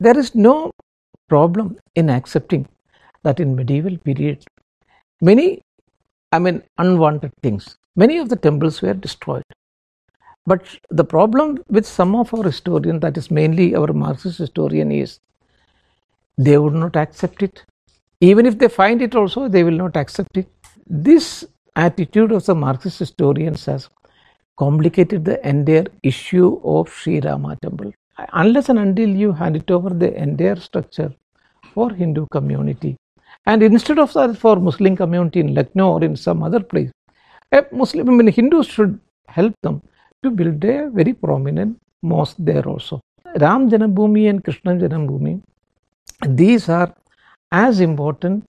there is no problem in accepting that in medieval period many i mean unwanted things many of the temples were destroyed. But the problem with some of our historians that is mainly our marxist historian is they would not accept it. Even if they find it also they will not accept it. This attitude of the marxist historians has complicated the entire issue of Sri Rama temple unless and until you hand it over the entire structure for Hindu community and instead of that for Muslim community in Lucknow or in some other place a Muslim I mean Hindus should help them to build a very prominent mosque there also Ram Janambhumi and Krishna Janambhumi these are as important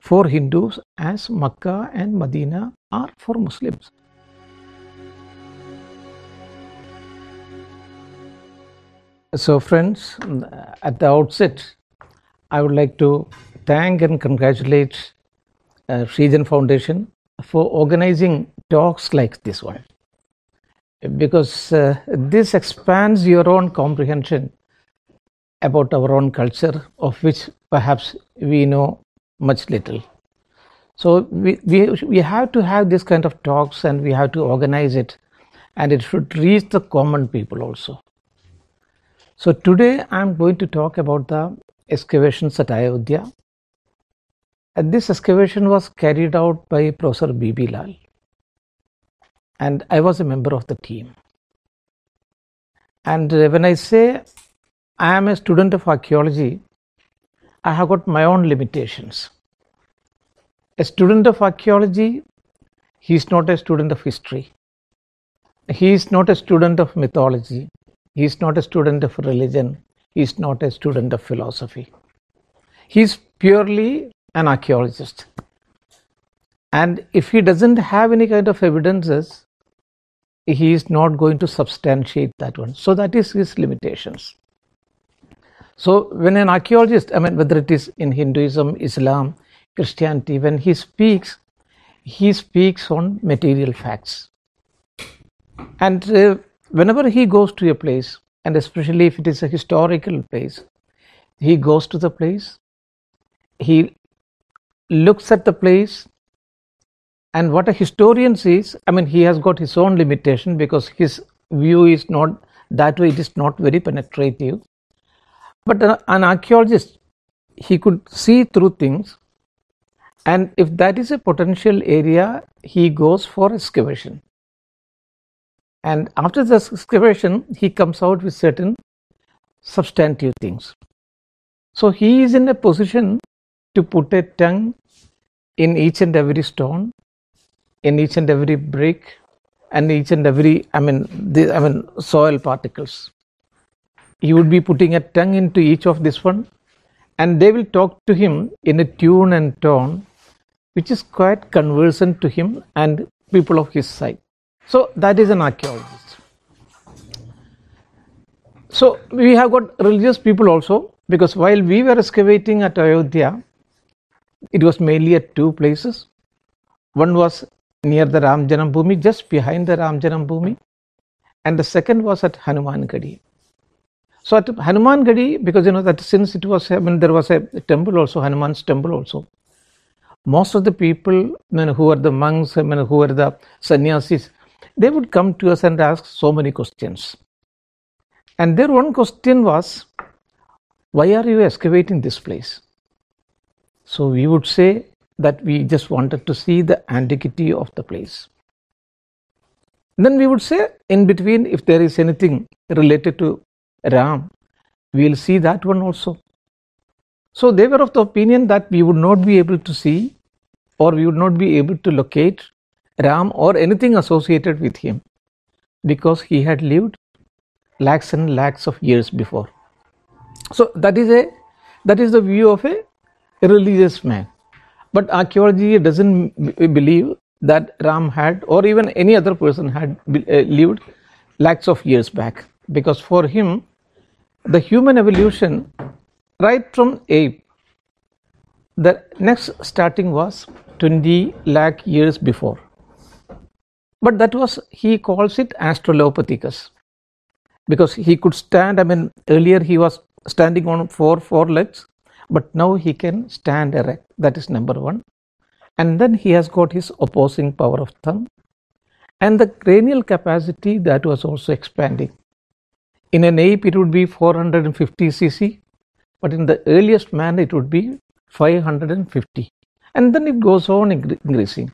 for Hindus as Makkah and Medina are for Muslims. So, friends, at the outset, I would like to thank and congratulate uh, Srijan Foundation for organizing talks like this one because uh, this expands your own comprehension about our own culture, of which perhaps we know much little. So we, we, we have to have this kind of talks and we have to organize it and it should reach the common people also. So today I am going to talk about the excavations at Ayodhya. And this excavation was carried out by Professor B.B. Lal and I was a member of the team. And uh, when I say I am a student of archaeology, I have got my own limitations. A student of archaeology, he is not a student of history. He is not a student of mythology. He is not a student of religion. He is not a student of philosophy. He is purely an archaeologist. And if he doesn't have any kind of evidences, he is not going to substantiate that one. So that is his limitations. So when an archaeologist, I mean, whether it is in Hinduism, Islam, Christianity, when he speaks, he speaks on material facts. And uh, whenever he goes to a place, and especially if it is a historical place, he goes to the place, he looks at the place, and what a historian sees, I mean, he has got his own limitation because his view is not that way, it is not very penetrative. But an archaeologist, he could see through things, and if that is a potential area, he goes for excavation. And after the excavation, he comes out with certain substantive things. So he is in a position to put a tongue in each and every stone, in each and every brick, and each and every I mean the I mean soil particles he would be putting a tongue into each of this one and they will talk to him in a tune and tone which is quite conversant to him and people of his side so that is an archaeologist. So we have got religious people also because while we were excavating at ayodhya it was mainly at two places. One was near the ram Janambhumi, just behind the ram Janambhumi, and the second was at hanuman gadi so at Hanuman Gadi, because you know that since it was, I mean, there was a temple also, Hanuman's temple also, most of the people I mean, who are the monks, I mean, who are the sannyasis, they would come to us and ask so many questions. And their one question was, why are you excavating this place? So we would say that we just wanted to see the antiquity of the place. Then we would say, in between, if there is anything related to Ram, we will see that one also. So they were of the opinion that we would not be able to see or we would not be able to locate Ram or anything associated with him because he had lived lakhs and lakhs of years before. So that is a that is the view of a religious man. But archaeology doesn't believe that Ram had or even any other person had uh, lived lakhs of years back because for him the human evolution right from ape the next starting was 20 lakh years before but that was he calls it australopithecus because he could stand i mean earlier he was standing on four four legs, but now he can stand erect. That is number one. And then he has got his opposing power of thumb. And the cranial capacity that was also expanding. In an ape, it would be 450 cc, but in the earliest man, it would be 550. And then it goes on increasing.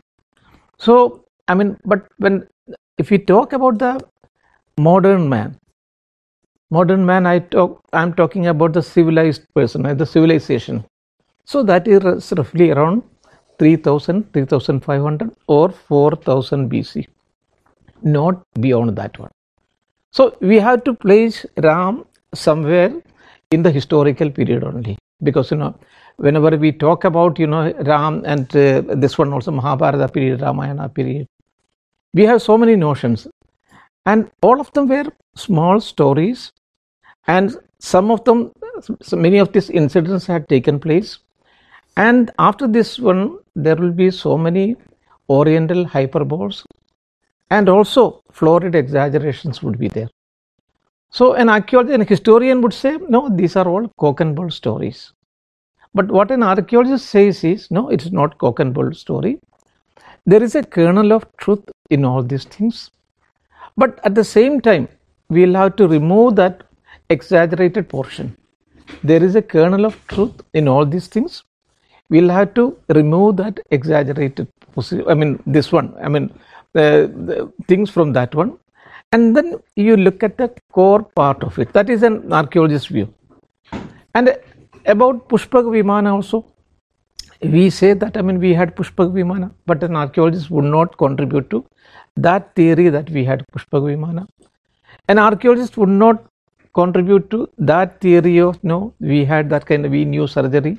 So, I mean, but when if we talk about the modern man, modern man, I talk, I'm talking about the civilized person, the civilization. So that is roughly around 3000, 3500 or 4000 BC, not beyond that one. So we have to place Ram somewhere in the historical period only because you know whenever we talk about you know Ram and uh, this one also Mahabharata period, Ramayana period, we have so many notions. And all of them were small stories. And some of them so many of these incidents had taken place. And after this one there will be so many oriental hyperboles. And also florid exaggerations would be there. So an archaeologist and historian would say no these are all cock and bull stories. But what an archaeologist says is no it's not cock and bull story. There is a kernel of truth in all these things. But at the same time we'll have to remove that exaggerated portion. There is a kernel of truth in all these things. We'll have to remove that exaggerated i mean this one i mean the, the things from that one. And then you look at the core part of it. That is an archaeologist's view. And about pushpak vimana also we say that i mean we had pushpak vimana but an archaeologist would not contribute to that theory that we had pushpak vimana. An archaeologist would not contribute to that theory of no we had that kind of we knew surgery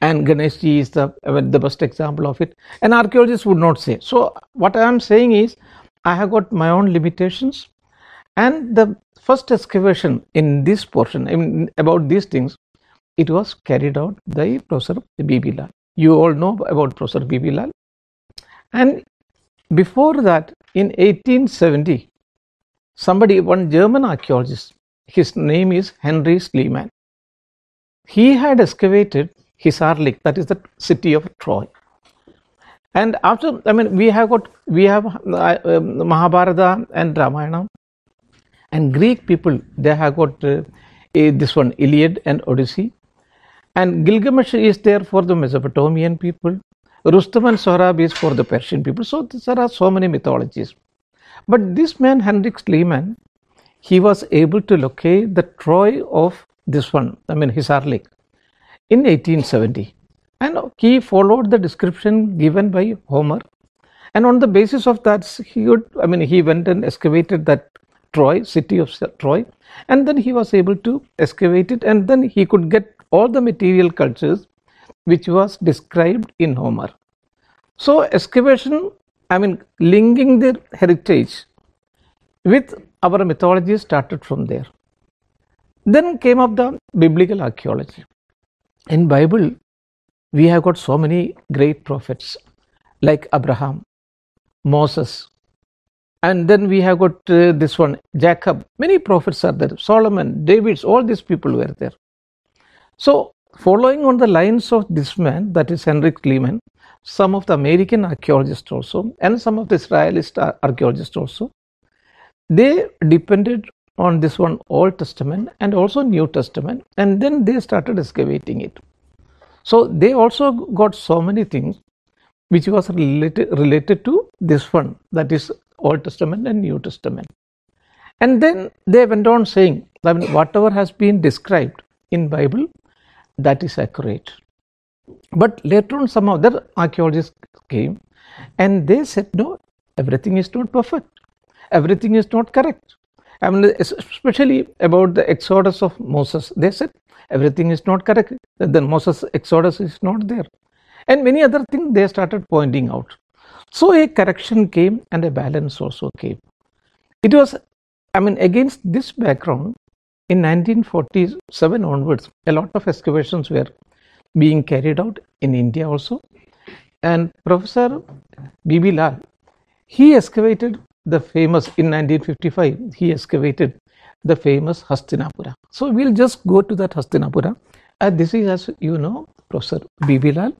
and Ganeshji is the the best example of it. An archaeologist would not say. So what I am saying is I have got my own limitations and the first excavation in this portion I mean, about these things it was carried out by Professor B.B. Lal you all know about Professor B.B. Lal and before that in 1870 somebody one German archaeologist his name is Henry Schliemann. He had excavated Hisarlik, that is the city of Troy. And after, I mean, we have got, we have uh, uh, Mahabharata and Ramayana, and Greek people, they have got uh, this one, Iliad and Odyssey. And Gilgamesh is there for the Mesopotamian people. Rustam and Sohrab is for the Persian people. So there are so many mythologies. But this man, Henrik Schliemann, he was able to locate the Troy of this one, I mean Hisarlik, in 1870. And he followed the description given by Homer. And on the basis of that, he would, I mean, he went and excavated that Troy, city of Troy, and then he was able to excavate it, and then he could get all the material cultures which was described in Homer. So, excavation, I mean, linking their heritage with our mythology started from there. Then came up the biblical archaeology. In Bible, we have got so many great prophets like Abraham, Moses, and then we have got uh, this one, Jacob. Many prophets are there. Solomon, David, all these people were there. So, following on the lines of this man, that is Henrik Schliemann, some of the American archaeologists also, and some of the Israelist archaeologists also, they depended on this one Old Testament and also New Testament, and then they started excavating it. So they also got so many things which was related, related to this one, that is Old Testament and New Testament. And then they went on saying, I mean, whatever has been described in Bible, that is accurate. But later on, some other archaeologists came and they said, no, everything is not perfect everything is not correct. I mean, especially about the exodus of Moses, they said everything is not correct. Then Moses' exodus is not there. And many other things they started pointing out. So a correction came and a balance also came. It was, I mean, against this background, in 1947 onwards, a lot of excavations were being carried out in India also. And Professor B.B. Lal, he excavated the famous in 1955 he excavated the famous Hastinapura. So we'll just go to that Hastinapura. And this is, as you know, Professor B.B. Lal.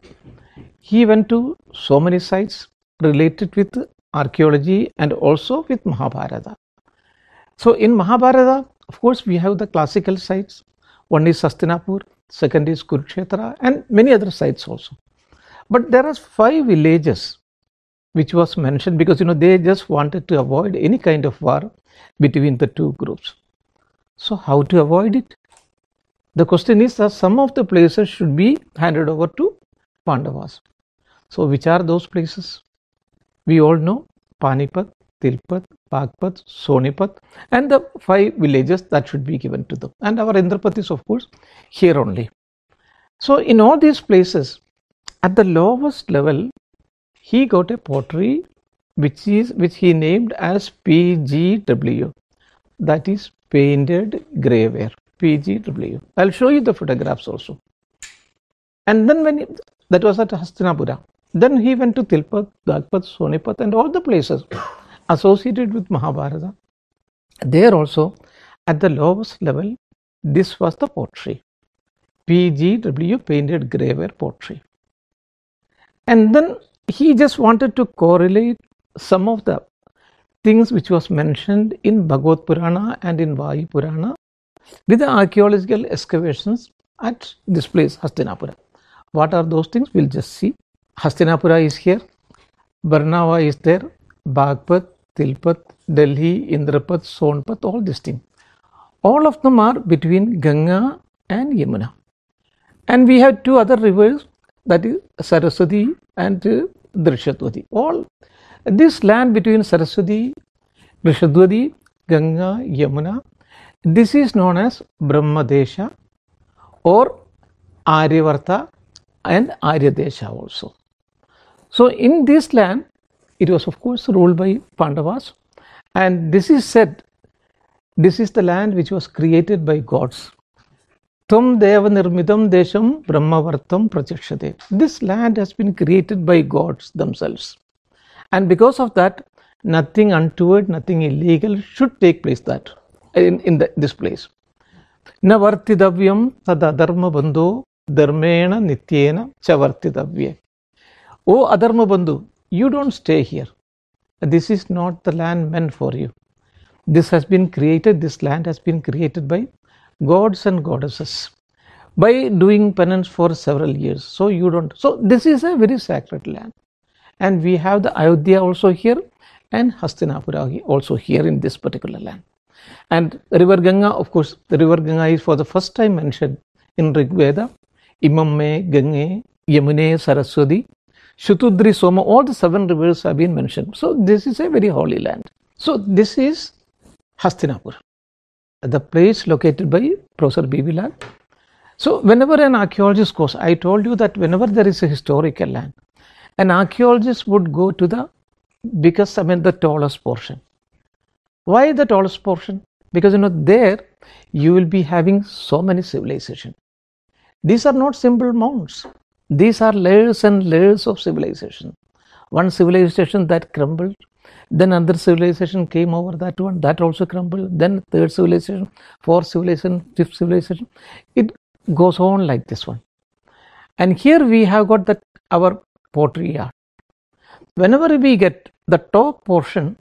He went to so many sites related with archaeology and also with Mahabharata. So in Mahabharata, of course, we have the classical sites. One is Hastinapur, second is Kurukshetra, and many other sites also. But there are five villages which was mentioned because you know they just wanted to avoid any kind of war between the two groups. So how to avoid it? The question is that some of the places should be handed over to Pandavas. So which are those places? We all know Panipat, Tilpat, Bagpat, Sonipat and the five villages that should be given to them. And our Indrapat is of course here only. So in all these places, at the lowest level, he got a pottery which is which he named as PGW. That is painted grey ware. PGW. I'll show you the photographs also. And then when he, that was at Hastinapura, then he went to Tilpat, Bagpat, Sonipat, and all the places associated with Mahabharata. There also, at the lowest level, this was the pottery. PGW painted grey ware pottery. And then he just wanted to correlate some of the things which was mentioned in Bhagavad Purana and in Vayu Purana with the archaeological excavations at this place, Hastinapura. What are those things? We'll just see. Hastinapura is here, Barnava is there, Bagpat, Tilpat, Delhi, Indrapat, Sonpat, all these things. All of them are between Ganga and Yamuna. And we have two other rivers that is Saraswati and uh, Drishatwati. All this land between Saraswati, Drishatwati, Ganga, Yamuna, this is known as Brahmadesha or Aryavarta and Aryadesha also. So in this land, it was of course ruled by Pandavas and this is said, this is the land which was created by gods. Tam Deva Nirmitam Desham Brahmavartam Prachakshate. This land has been created by gods themselves. And because of that, nothing untoward, nothing illegal should take place that in, in the, this place. Navartidavyam tadadharma bandho dharmena nityena chavartidavye. O Adharma Bandhu, you don't stay here. This is not the land meant for you. This has been created, this land has been created by gods and goddesses by doing penance for several years. So you don't. So this is a very sacred land. And we have the Ayodhya also here and Hastinapura also here in this particular land. And river Ganga, of course, the river Ganga is for the first time mentioned in Rig Veda. Imamme, Gange, Yamune, Saraswati, Shatudri, Soma, all the seven rivers have been mentioned. So this is a very holy land. So this is Hastinapur, the place located by Professor B.B. Lal. So whenever an archaeologist goes, I told you that whenever there is a historical land, an archaeologist would go to the because I mean the tallest portion. Why the tallest portion? Because you know there you will be having so many civilization. These are not simple mounds. These are layers and layers of civilization. One civilization that crumbled, then another civilization came over that one, that also crumbled, then third civilization, fourth civilization, fifth civilization. It goes on like this one. And here we have got that our pottery art. Whenever we get the top portion,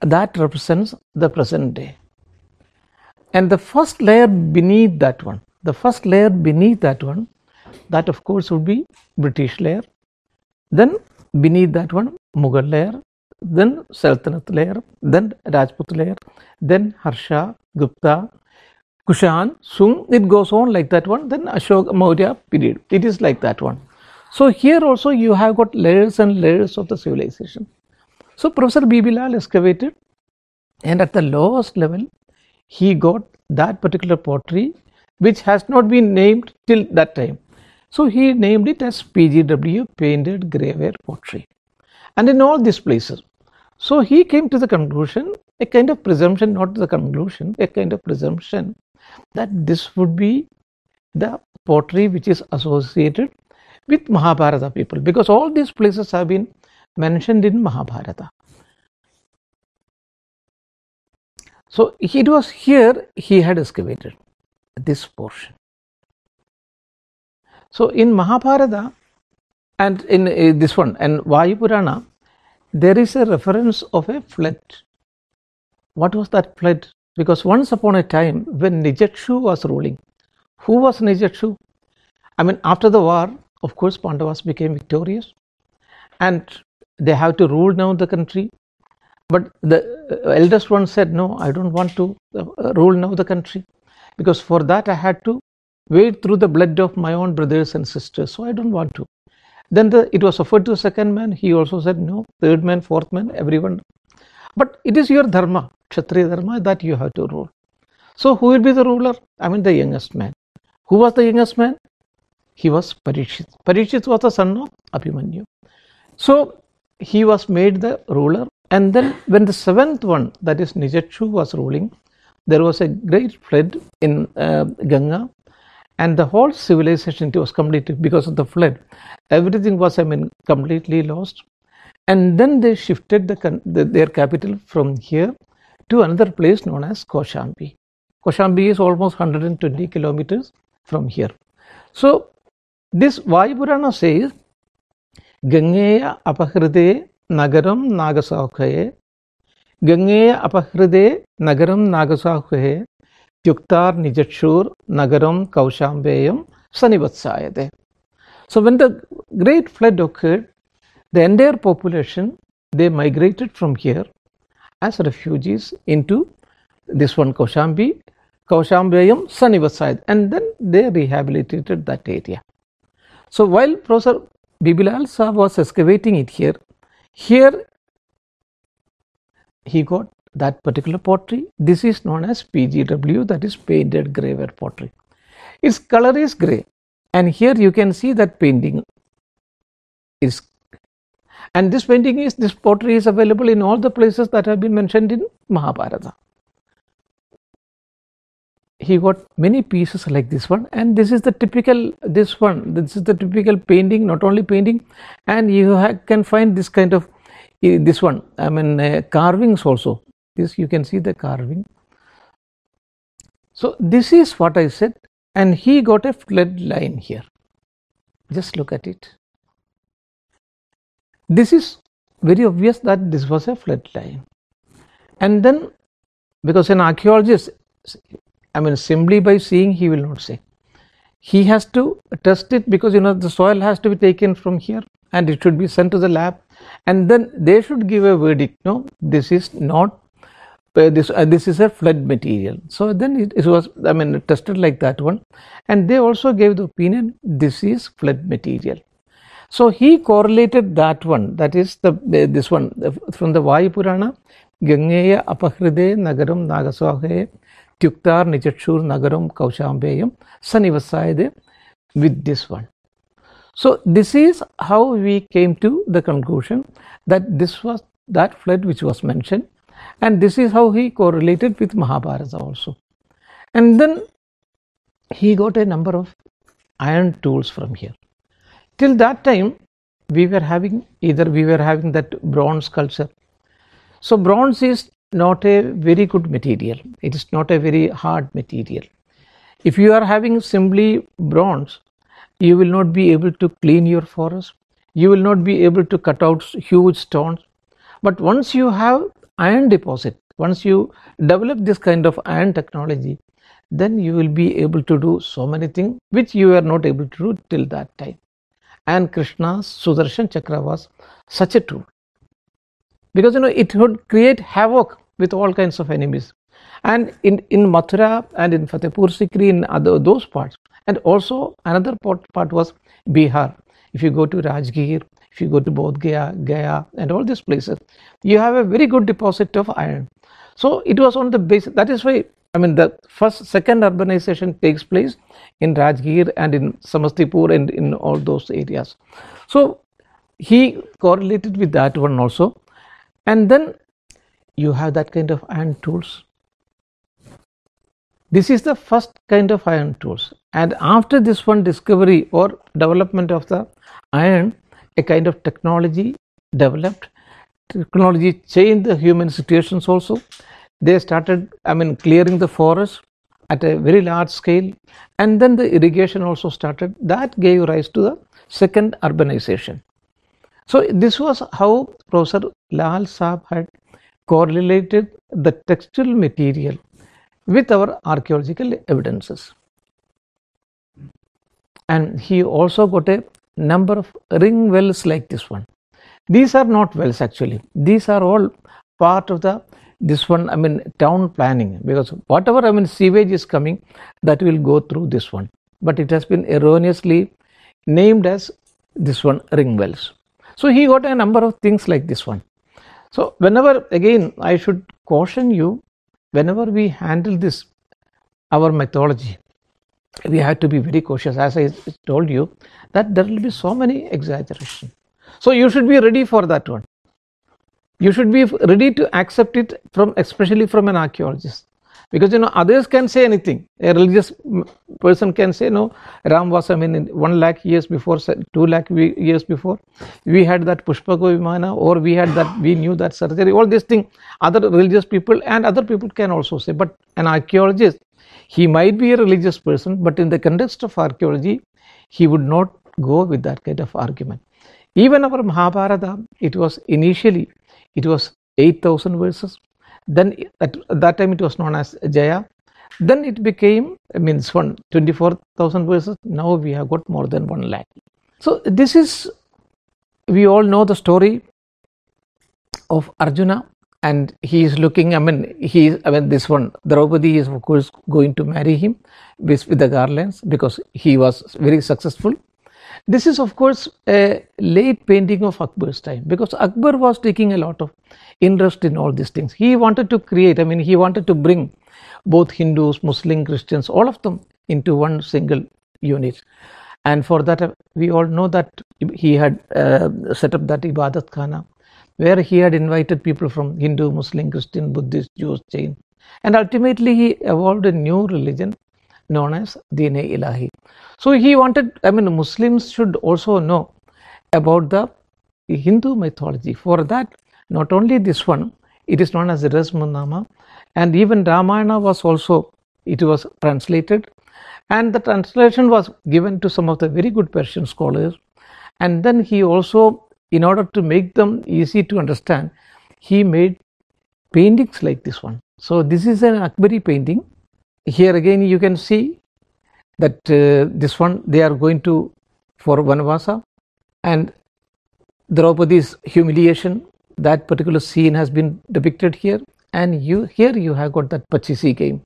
that represents the present day. And the first layer beneath that one, the first layer beneath that one, that of course would be British layer. Then beneath that one, Mughal layer, then Sultanate layer, then Rajput layer, then Harsha, Gupta, Kushan, Sung, it goes on like that one, then Ashoka Maurya period. It is like that one. So here also you have got layers and layers of the civilization. So Professor B.B. Lal excavated and at the lowest level he got that particular pottery which has not been named till that time. So he named it as PGW painted grey ware pottery and in all these places. So he came to the conclusion, a kind of presumption, not the conclusion, a kind of presumption that this would be the pottery which is associated with Mahabharata people because all these places have been mentioned in Mahabharata. So it was here he had excavated this portion. So in Mahabharata and in uh, this one and Vayu Purana, there is a reference of a flood. What was that flood? Because once upon a time when Nijakshu was ruling, who was Nijakshu? I mean, after the war, of course, Pandavas became victorious and they have to rule now the country. But the uh, eldest one said, No, I don't want to uh, rule now the country because for that I had to wade through the blood of my own brothers and sisters. So I don't want to. Then the, it was offered to the second man. He also said no. Third man, fourth man, everyone. But it is your dharma, Kshatriya dharma, that you have to rule. So who will be the ruler? I mean the youngest man. Who was the youngest man? He was Parikshit. Parikshit was the son of Abhimanyu. So he was made the ruler. And then when the seventh one, that is Nijakshu, was ruling, there was a great flood in uh, Ganga and the whole civilization was completely because of the flood everything was i mean completely lost. And then they shifted the, the, their capital from here to another place known as koshambi koshambi is almost 120 kilometers from here. So this vayupurana says gangeya apahride nagaram nagasakhaye gangeya apahride nagaram nagasakhaye Yuktar Nijachur Nagaram Kaushambeyam Sanivatsayade. So when the great flood occurred, the entire population they migrated from here as refugees into this one Kaushambi, Kaushambeyam Sanivatsayad and then they rehabilitated that area. So while Professor B.B. Lal Saab was excavating it here, here he got that particular pottery. This is known as PGW that is painted grey ware pottery. Its color is grey and here you can see that painting is and this painting is this pottery is available in all the places that have been mentioned in Mahabharata. He got many pieces like this one and this is the typical this one this is the typical painting not only painting and you can find this kind of this one I mean uh, carvings also this you can see the carving. So this is what I said and he got a flood line here. Just look at it. This is very obvious that this was a flood line. And then because an archaeologist, I mean simply by seeing he will not say. He has to test it because you know the soil has to be taken from here and it should be sent to the lab and then they should give a verdict no this is not this uh, this is a flood material. So then it, was i mean tested like that one. And they also gave the opinion this is flood material. So he correlated that one that is the uh, this one from the vayu purana gangeya apahride nagaram nagaswahe tyuktar nichachur nagaram kaushambeyam sanivasayade with this one. So this is how we came to the conclusion that this was that flood which was mentioned and this is how he correlated with Mahabharata also. And then he got a number of iron tools from here. Till that time, we were having either we were having that bronze culture. So, bronze is not a very good material, it is not a very hard material. If you are having simply bronze, you will not be able to clean your forest, you will not be able to cut out huge stones. But once you have iron deposit. Once you develop this kind of iron technology then you will be able to do so many things which you were not able to do till that time. And krishna's sudarshan chakra was such a tool. Because you know it would create havoc with all kinds of enemies. And in in mathura and in fatehpur sikri in other those parts. And also another part, part was bihar. If you go to rajgir if you go to Bodh Gaya, Gaya and all these places, you have a very good deposit of iron. So it was on the basis, that is why, I mean the first, second urbanization takes place in Rajgir and in Samastipur and in all those areas. So he correlated with that one also. And then you have that kind of iron tools. This is the first kind of iron tools. And after this one discovery or development of the iron, a kind of technology developed. Technology changed the human situations also. they started, I mean, clearing the forest at a very large scale, and then the irrigation also started. That gave rise to the second urbanization. So, this was how Professor Lal Saab had correlated the textual material with our archaeological evidences. And he also got a number of ring wells like this one. These are not wells actually, these are all part of the this one i mean town planning. Because whatever i mean sewage is coming that will go through this one. But it has been erroneously named as this one ring wells. So he got a number of things like this one. So whenever again i should caution you whenever we handle this our mythology we have to be very cautious. As i told you that there will be so many exaggeration. So you should be ready for that one. You should be ready to accept it from especially from an archaeologist. Because you know others can say anything. A religious person can say no ram was i mean 1 lakh years before 2 lakh years before we had that pushpaka vimana or we had that we knew that surgery. All these things other religious people and other people can also say. But an archaeologist he might be a religious person but in the context of archaeology he would not go with that kind of argument. Even our mahabharata it was initially it was 8000 verses. Then at that time it was known as jaya. Then it became I mean, 24000 verses. Now we have got more than 1 lakh. So this is we all know the story of arjuna and he is looking i mean he is i mean this one draupadi is of course going to marry him with, with the garlands because he was very successful this is of course a late painting of Akbar's time because Akbar was taking a lot of interest in all these things. He wanted to create, I mean, he wanted to bring both Hindus, Muslim, Christians, all of them into one single unit. And for that, we all know that he had uh, set up that Ibadat Khana where he had invited people from Hindu, Muslim, Christian, Buddhist, Jews, Jain. And ultimately, he evolved a new religion known as Deen Ilahi. So he wanted, I mean, Muslims should also know about the Hindu mythology. For that, not only this one, it is known as the Razmnama, and even Ramayana was also, it was translated, and the translation was given to some of the very good Persian scholars. And then he also, in order to make them easy to understand, he made paintings like this one. So this is an Akbari painting here again you can see that uh, this one they are going to for Vanavasa and Draupadi's humiliation that particular scene has been depicted here and you here you have got that Pachisi game.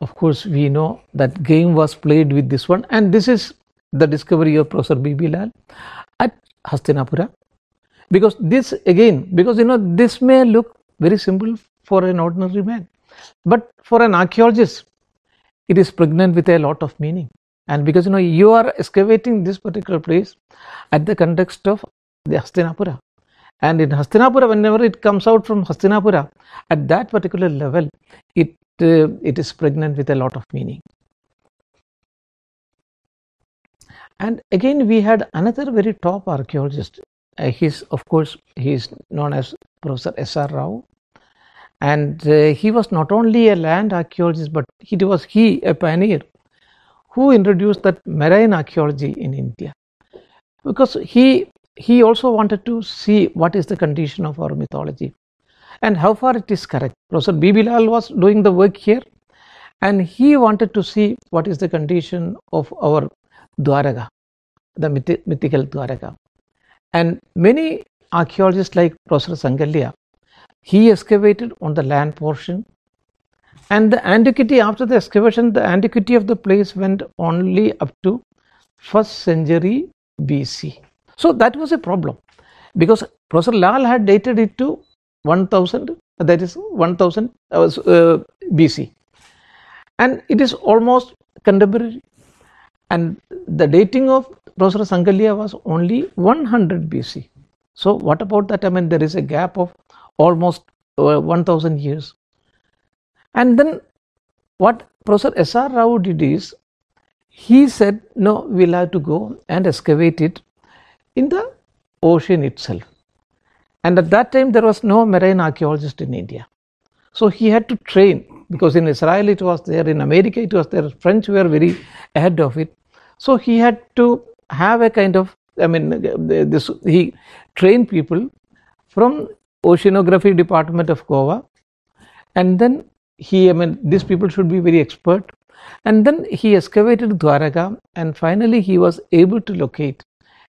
Of course we know that game was played with this one and this is the discovery of Professor B.B. Lal at Hastinapura because this again because you know this may look very simple for an ordinary man but for an archaeologist, it is pregnant with a lot of meaning. And because you know you are excavating this particular place at the context of the Hastinapura. And in Hastinapura, whenever it comes out from Hastinapura, at that particular level, it uh, it is pregnant with a lot of meaning. And again, we had another very top archaeologist. Uh, he's of course he is known as Professor S. R. Rao, and uh, he was not only a land archaeologist but he was he a pioneer who introduced that marine archaeology in India because he he also wanted to see what is the condition of our mythology and how far it is correct. Professor B. Lal was doing the work here and he wanted to see what is the condition of our Dwaraka, the mythical Dwaraka. And many archaeologists like Professor Sankalia he excavated on the land portion. And the antiquity after the excavation the antiquity of the place went only up to first century bc so that was a problem. Because professor lal had dated it to 1000 that is 1000 uh, uh bc and it is almost contemporary and the dating of professor sankalia was only 100 bc so what about that i mean there is a gap of almost uh, 1000 years. And then what Professor S.R. Rao did is he said, no, we'll have to go and excavate it in the ocean itself. And at that time, there was no marine archaeologist in India. So he had to train because in Israel it was there, in America it was there, French were very ahead of it. So he had to have a kind of, I mean, this he trained people from oceanography department of Goa, and then he, I mean, these people should be very expert. And then he excavated Dwaraka, and finally he was able to locate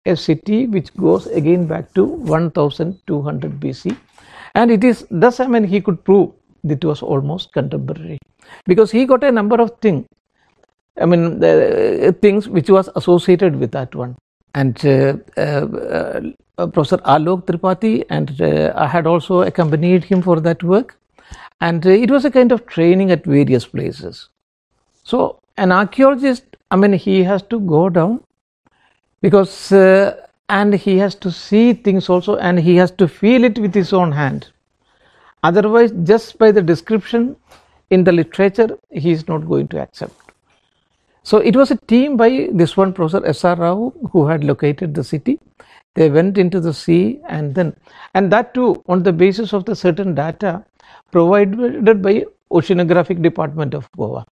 a city which goes again back to 1200 BC. And it is thus, I mean, he could prove that it was almost contemporary because he got a number of things. I mean, the things which was associated with that one. And uh, uh, uh, Professor Alok Tripathi, and uh, I had also accompanied him for that work. And uh, it was a kind of training at various places. So, an archaeologist, I mean, he has to go down because, uh, and he has to see things also, and he has to feel it with his own hand. Otherwise, just by the description in the literature, he is not going to accept. So it was a team by this one Professor S.R. Rao who had located the city. They went into the sea and then, and that too on the basis of the certain data provided by Oceanographic Department of Goa.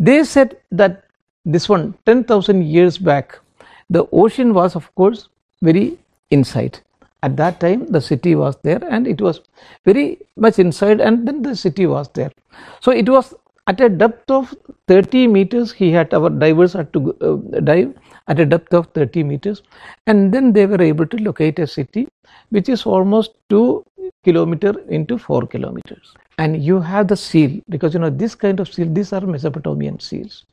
They said that this one 10,000 years back, the ocean was of course very inside at that time the city was there and it was very much inside and then the city was there so it was at a depth of 30 meters he had our divers had to uh, dive at a depth of 30 meters. And then they were able to locate a city which is almost 2 kilometer into 4 kilometers. And you have the seal because you know this kind of seal these are mesopotamian seals.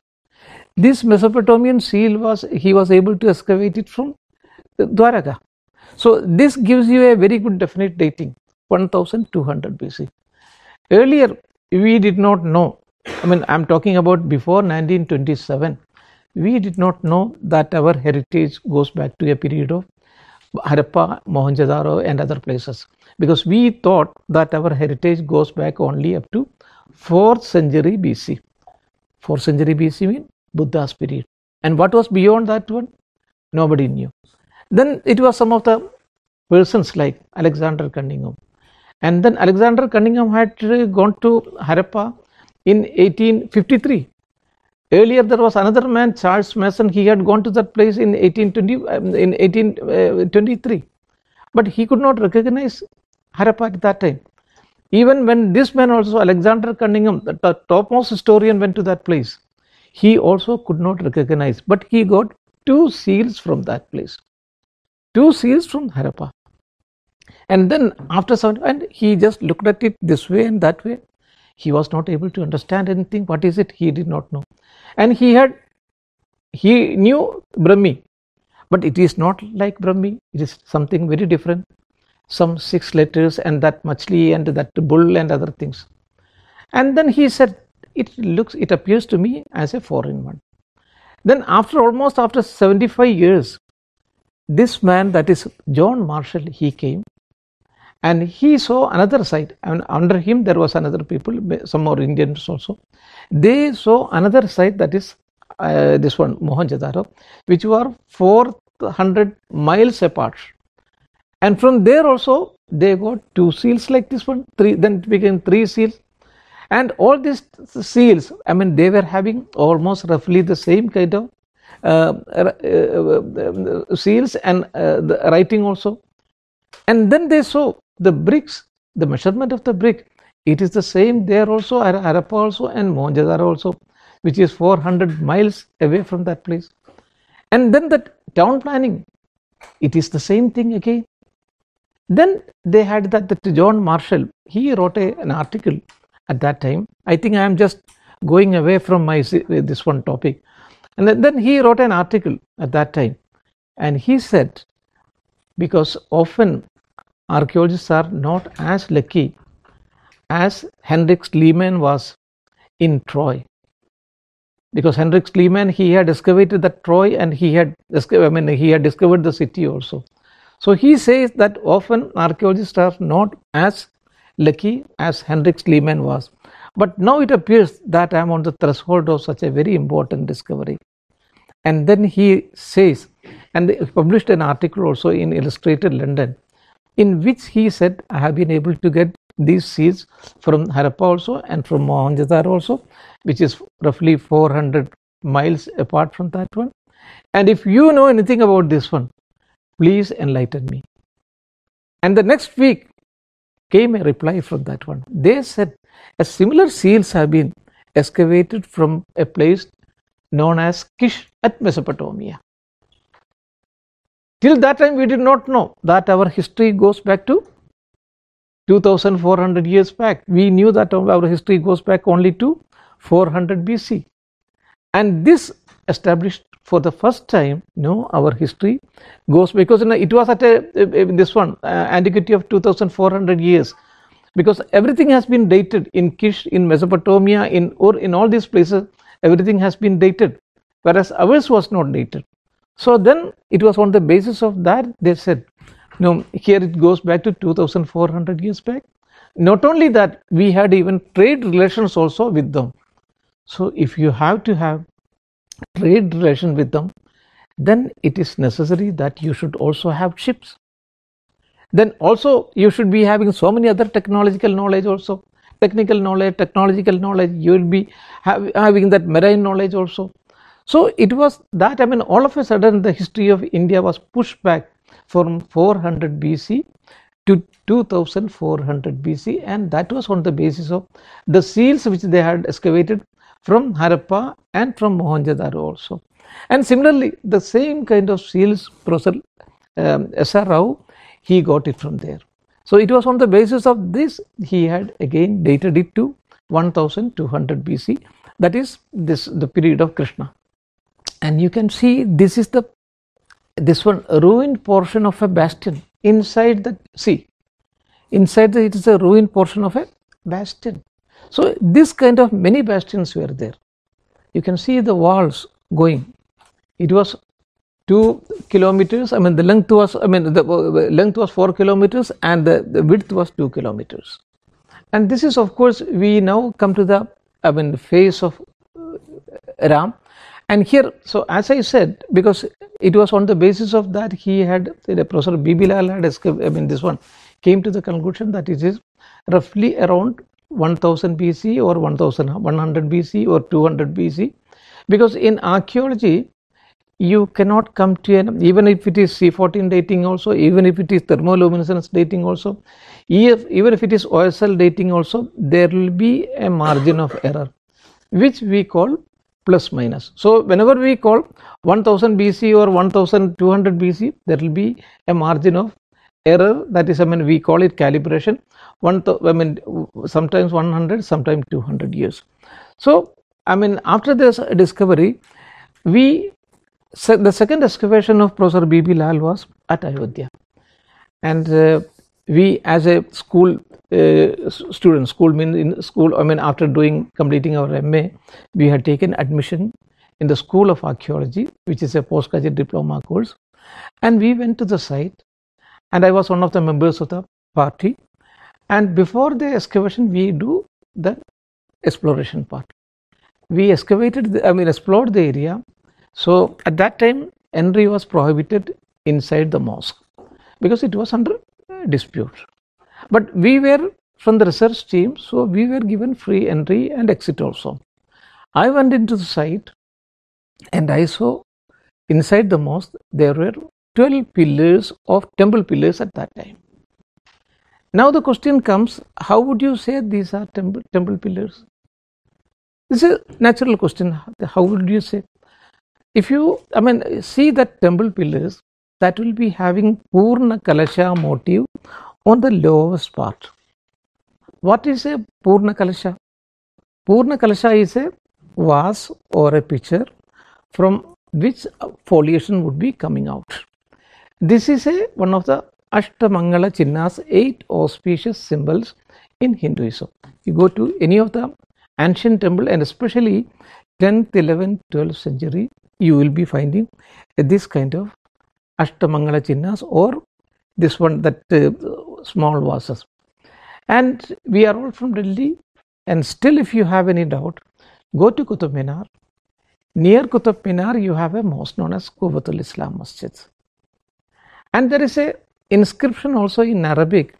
This mesopotamian seal was he was able to excavate it from dwaraka so this gives you a very good definite dating 1200 BC. Earlier we did not know, I mean I am talking about before 1927, we did not know that our heritage goes back to a period of Harappa, Mohenjo-daro and other places because we thought that our heritage goes back only up to 4th century BC. 4th century BC means Buddha's period. And what was beyond that one? Nobody knew. Then it was some of the persons like Alexander Cunningham. And then Alexander Cunningham had gone to Harappa in 1853. Earlier, there was another man, Charles Masson. He had gone to that place in 1820, um, in 1823, but he could not recognize Harappa at that time. Even when this man also, Alexander Cunningham, the topmost historian, went to that place, he also could not recognize. But he got two seals from that place two seals from Harappa. And then after some, and he just looked at it this way and that way. He was not able to understand anything. What is it? He did not know. And he had, he knew Brahmi, but it is not like Brahmi. It is something very different. Some six letters and that machli and that bull and other things. And then he said, it looks, it appears to me as a foreign one. Then after almost after 75 years, this man that is John Marshall he came and he saw another side. And under him there was another people some more Indians also. They saw another side that is uh, this one Mohenjo-daro which were 400 miles apart. And from there also they got two seals like this one three then it became three seals. And all these seals i mean they were having almost roughly the same kind of uh, uh, uh, seals and the writing also. And then they saw the bricks, the measurement of the brick. It is the same there also, Harappa also and Mohenjo-daro also, which is 400 miles away from that place. And then the town planning, it is the same thing again. Then they had that, that John Marshall, he wrote a, an article at that time. I think I am just going away from my this one topic. And then he wrote an article at that time and he said, because often archaeologists are not as lucky as Henrik Schliemann was in Troy. Because Henrik Schliemann, he had excavated that Troy and he had, I mean, he had discovered the city also. So he says that often archaeologists are not as lucky as Henrik Schliemann was. But now it appears that I am on the threshold of such a very important discovery. And then he says, and he published an article also in Illustrated London, in which he said, I have been able to get these seals from Harappa also and from Mohenjo-daro also, which is roughly 400 miles apart from that one. And if you know anything about this one, please enlighten me. And the next week came a reply from that one. They said a similar seals have been excavated from a place known as Kish at Mesopotamia. Till that time, we did not know that our history goes back to 2400 years back. We knew that our history goes back only to 400 BC. And this established for the first time, no, our history goes because you know, it was at a, this one uh, antiquity of 2400 years because everything has been dated in Kish, in Mesopotamia, in or in all these places, everything has been dated, whereas ours was not dated. So then it was on the basis of that they said, no, here it goes back to 2400 years back. Not only that, we had even trade relations also with them. So if you have to have trade relation with them, then it is necessary that you should also have ships. Then also you should be having so many other technological knowledge also, technical knowledge, technological knowledge, you will be have, having that marine knowledge also. So it was that, I mean, all of a sudden the history of India was pushed back from 400 BC to 2400 BC, and that was on the basis of the seals which they had excavated from Harappa and from Mohenjo-daro also. And similarly, the same kind of seals, Professor um, S.R. Rao, he got it from there. So it was on the basis of this he had again dated it to 1200 BC. That is this the period of Krishna and you can see this is the this one ruined portion of a bastion. Inside the sea inside the, it is a ruined portion of a bastion. So this kind of many bastions were there. You can see the walls going. It was 2 kilometers i mean the length was i mean the uh, length was 4 kilometers and the, the width was 2 kilometers. And this is of course we now come to the i mean the face of uh, ram and here, so as I said, because it was on the basis of that he had, the Professor B.B. Lal had, I mean, this one came to the conclusion that it is roughly around 1000 BC or 1100 BC or 200 BC. Because in archaeology, you cannot come to an, even if it is C14 dating also, even if it is thermoluminescence dating also, if, even if it is OSL dating also, there will be a margin of error, which we call plus minus. So, whenever we call 1000 BC or 1200 BC, there will be a margin of error that is, I mean, we call it calibration. One, I mean, sometimes 100, sometimes 200 years. So, I mean, after this discovery, we the second excavation of Professor B.B. Lal was at Ayodhya, and uh, we as a school student school mean in school i mean after doing completing our ma we had taken admission in the school of archaeology which is a postgraduate diploma course. And we went to the site and i was one of the members of the party. And before the excavation we do the exploration part. We excavated the, i mean explored the area. So at that time entry was prohibited inside the mosque because it was under dispute. But we were from the research team, so we were given free entry and exit also. I went into the site and I saw inside the mosque there were 12 pillars of temple pillars at that time. Now the question comes how would you say these are temple, temple pillars? This is a natural question. How would you say? If you, I mean, see that temple pillars, that will be having Purna Kalasha motive on the lowest part. What is a Purna Kalasha? Purna Kalasha is a vase or a pitcher from which foliation would be coming out. This is a one of the Ashtamangala Chinnas, eight auspicious symbols in Hinduism. You go to any of the ancient temple and especially 10th, 11th, 12th century, you will be finding this kind of Ashtamangala Chinnas or this one that uh, small vases. And we are all from Delhi and still if you have any doubt, go to Qutub Minar. Near Qutub Minar you have a mosque known as Quwwatul Islam Masjid. And there is a inscription also in Arabic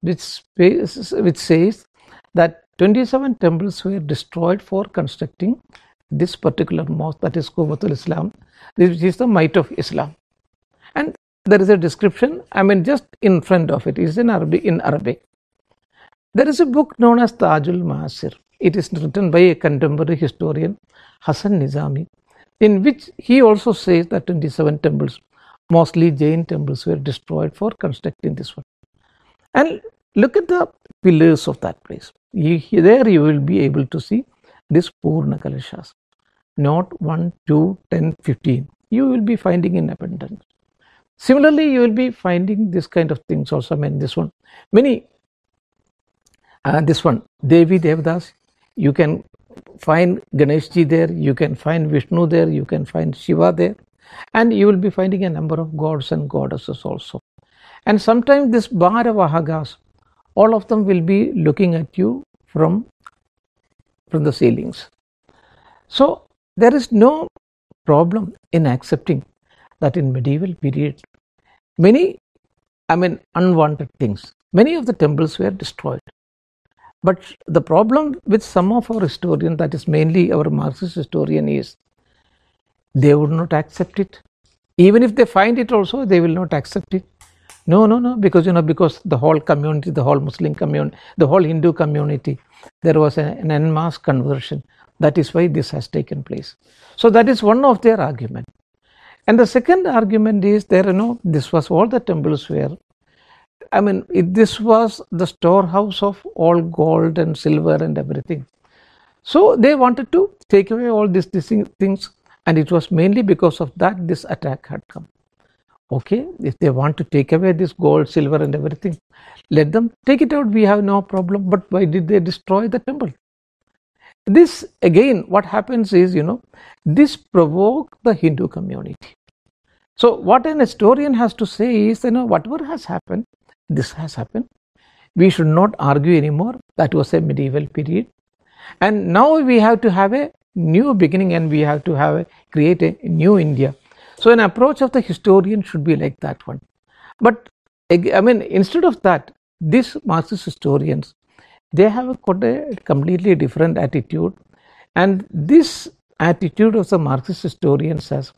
which, which says that 27 temples were destroyed for constructing this particular mosque that is Quwwatul Islam, which is the might of Islam. And there is a description, I mean, just in front of it is in Arabic. In Arabic. There is a book known as Tajul Masir. It is written by a contemporary historian, Hassan Nizami, in which he also says that 27 temples, mostly Jain temples, were destroyed for constructing this one. And look at the pillars of that place. You, there you will be able to see this Purna Kalashas. Not 1, 2, 10, 15. You will be finding in abundance. Similarly, you will be finding this kind of things also. I mean, this one. Many, uh, this one, Devi Devdas, you can find Ganeshji there, you can find Vishnu there, you can find Shiva there, and you will be finding a number of gods and goddesses also. And sometimes this Bharavahagas, all of them will be looking at you from, from the ceilings. So there is no problem in accepting that in medieval period, many, I mean, unwanted things, many of the temples were destroyed. But the problem with some of our historians, that is mainly our Marxist historian, is they would not accept it. Even if they find it also, they will not accept it. No, no, no, because you know, because the whole community, the whole Muslim community, the whole Hindu community, there was an en masse conversion. That is why this has taken place. So that is one of their argument. And the second argument is there, you know, this was all the temples were I mean, it, this was the storehouse of all gold and silver and everything. So they wanted to take away all these, these things, and it was mainly because of that this attack had come. Okay, if they want to take away this gold, silver, and everything, let them take it out. We have no problem. But why did they destroy the temple? This again, what happens is, you know, this provoked the Hindu community. So, what an historian has to say is, you know, whatever has happened, this has happened. We should not argue anymore. That was a medieval period. And now we have to have a new beginning and we have to have a, create a new India. So an approach of the historian should be like that one. But I mean, instead of that, these Marxist historians, they have a completely different attitude. And this attitude of the Marxist historians has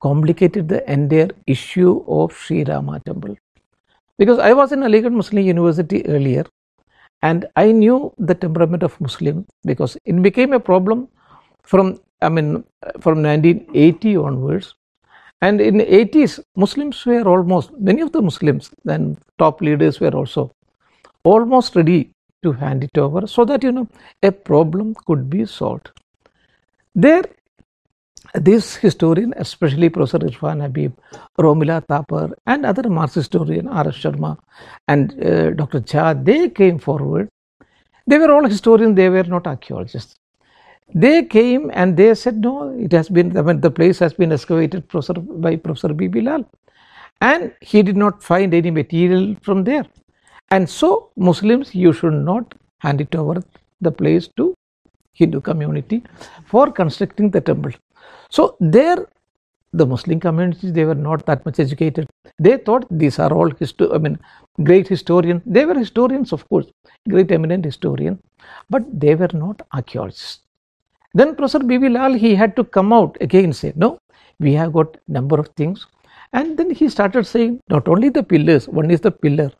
complicated the entire issue of Sri Rama temple. Because I was in Aligarh Muslim University earlier and I knew the temperament of Muslim because it became a problem from I mean from 1980 onwards. And in the 80s Muslims were almost many of the Muslims then top leaders were also almost ready to hand it over so that you know a problem could be solved. There this historian, especially Professor Irfan Habib, Romila Thapar, and other Marxist historian R.S. Sharma and uh, Dr. Jha, they came forward. They were all historians, they were not archaeologists. They came and they said, no, it has been, I mean, the place has been excavated professor, by Professor B.B. Lal. And he did not find any material from there. And so, Muslims, you should not hand it over the place to Hindu community for constructing the temple. So there, the Muslim communities they were not that much educated. They thought these are all histo- I mean great historians. They were historians, of course, great eminent historian, but they were not archaeologists. Then Professor B.B. Lal he had to come out again say no, we have got number of things, and then he started saying not only the pillars. One is the pillar.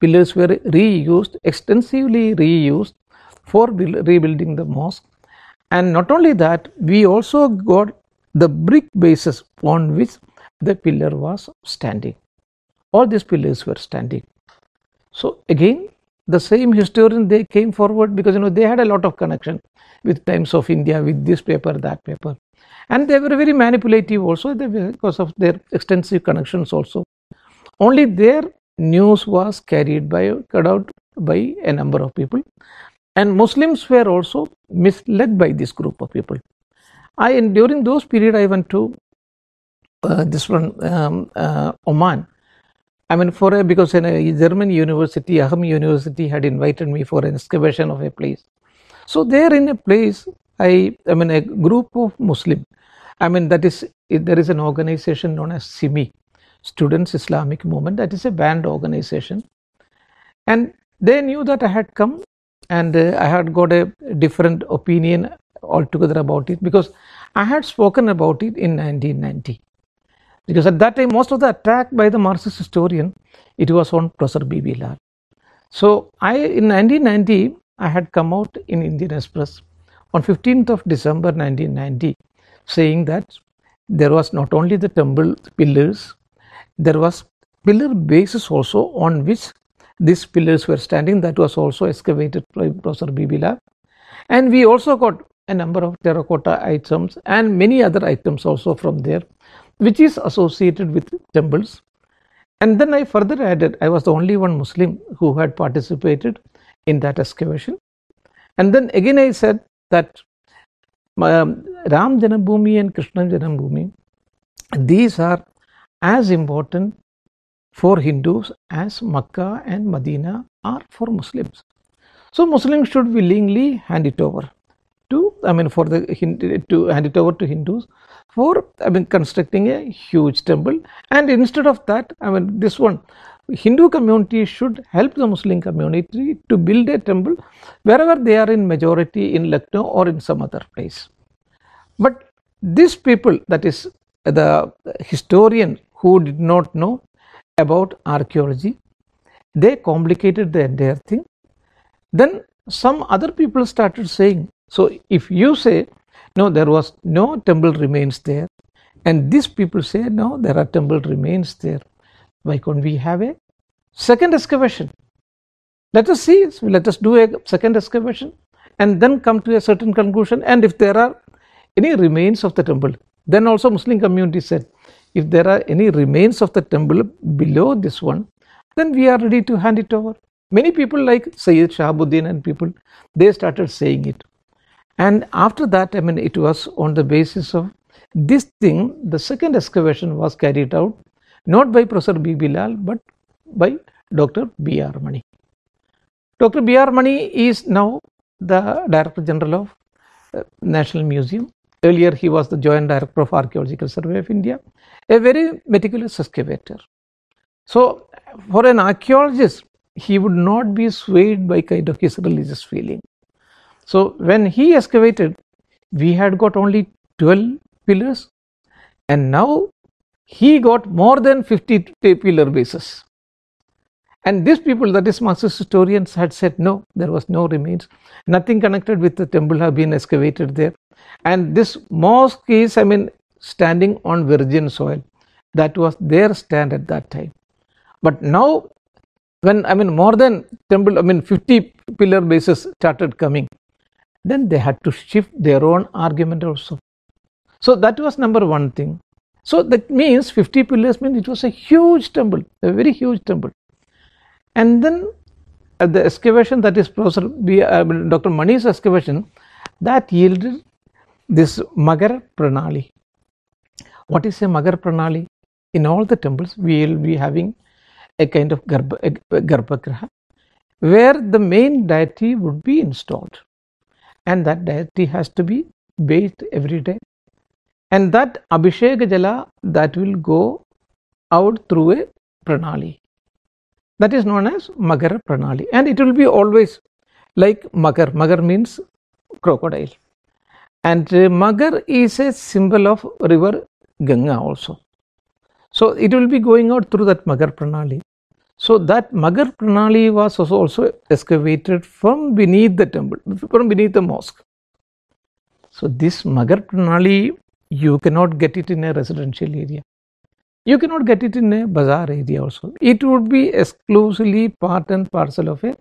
Pillars were reused extensively reused for rebuilding the mosque and not only that, we also got the brick bases on which the pillar was standing. All these pillars were standing. So again, the same historian they came forward because you know they had a lot of connection with Times of India, with this paper, that paper, and they were very manipulative also because of their extensive connections also. Only their news was carried by cut out by a number of people and Muslims were also misled by this group of people. I and during those period I went to uh, this one um, uh, Oman. I mean for a, because in a German university, Aham University had invited me for an excavation of a place. So there in a place, I I mean a group of Muslim. I mean that is there is an organization known as SIMI, Students Islamic Movement. That is a banned organization And they knew that I had come and uh, I had got a different opinion altogether about it because I had spoken about it in 1990. Because at that time, most of the attack by the Marxist historian, it was on Professor B.B. Lal. So I, in 1990, I had come out in Indian Express on 15th of December 1990, saying that there was not only the temple pillars, there was pillar bases also on which these pillars were standing. That was also excavated by Professor B.B. Lal. And we also got a number of terracotta items and many other items also from there, which is associated with temples. And then I further added, I was the only one Muslim who had participated in that excavation. And then again I said that um, Ram Janambhumi and Krishna Janambhumi, these are as important for Hindus as Makkah and Medina are for Muslims. So Muslims should willingly hand it over to, I mean, for the Hindu to hand it over to Hindus for, I mean, constructing a huge temple. And instead of that, I mean, this one, Hindu community should help the Muslim community to build a temple wherever they are in majority in Lucknow or in some other place. But these people, that is the historian who did not know about archaeology, they complicated the entire thing. Then some other people started saying, so if you say, no, there was no temple remains there, and these people say, no, there are temple remains there, why can't we have a second excavation? Let us see, let us do a second excavation and then come to a certain conclusion. And if there are any remains of the temple, then also Muslim community said, if there are any remains of the temple below this one, then we are ready to hand it over. Many people like Sayyid Shahabuddin and people, they started saying it. And after that, I mean, it was on the basis of this thing, the second excavation was carried out not by Professor B. Bilal but by Dr. B. R. Mani. Dr. B. R. Mani is now the Director General of uh, National Museum. Earlier, he was the Joint Director of Archaeological Survey of India, a very meticulous excavator. So, for an archaeologist, he would not be swayed by kind of his religious feeling. So, when he excavated, we had got only 12 pillars, and now he got more than 50 pillar bases. And these people, that is Marxist historians, had said no, there was no remains. Nothing connected with the temple have been excavated there. And this mosque is, I mean, standing on virgin soil. That was their stand at that time. But now, when I mean more than temple, I mean 50 pillar bases started coming, then they had to shift their own argument also. So that was number one thing. So that means 50 pillars means it was a huge temple, a very huge temple. And then the excavation that is Professor B, uh, Dr. Mani's excavation that yielded this Magar Pranali. What is a Magar Pranali? In all the temples, we will be having a kind of Garbha, Garbhagraha where the main deity would be installed and that deity has to be bathed every day and that Abhishek Jala that will go out through a Pranali that is known as Magar Pranali and it will be always like Magar. Magar means crocodile and Magar is a symbol of river Ganga also. So it will be going out through that Magar Pranali. So that Magar Pranali was also, also excavated from beneath the temple, from beneath the mosque. So this Magar Pranali, you cannot get it in a residential area. You cannot get it in a bazaar area also. It would be exclusively part and parcel of a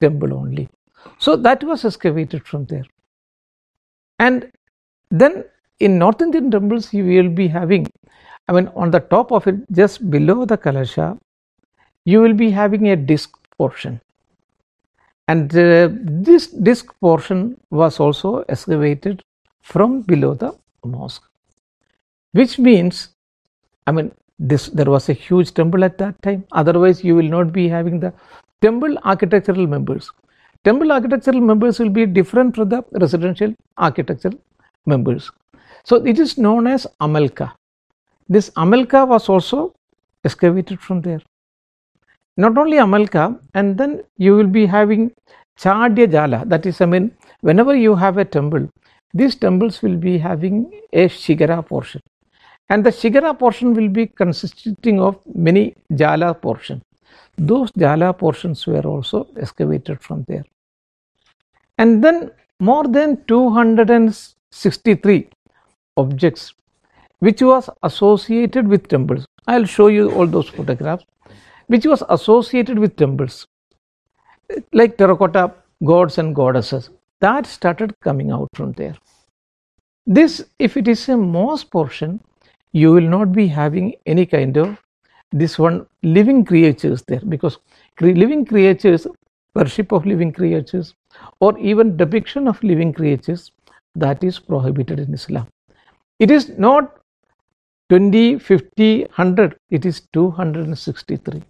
temple only. So that was excavated from there. And then in North Indian temples, you will be having, I mean, on the top of it, just below the Kalasha, you will be having a disc portion. And uh, this disc portion was also excavated from below the mosque, which means I mean, this there was a huge temple at that time. Otherwise, you will not be having the temple architectural members. Temple architectural members will be different from the residential architectural members. So it is known as Amalka. This Amalka was also excavated from there. not only Amalka, and then you will be having Chadya Jala. That is, I mean, whenever you have a temple, these temples will be having a Shigara portion. And the Shigara portion will be consisting of many Jala portion. Those Jala portions were also excavated from there. And then more than 263 objects which was associated with temples. I'll show you all those photographs which was associated with temples like terracotta gods and goddesses that started coming out from there. This, if it is a Moss portion, you will not be having any kind of this one living creatures there because living creatures, worship of living creatures, or even depiction of living creatures that is prohibited in Islam. It is not 20, 50, 100, it is 263.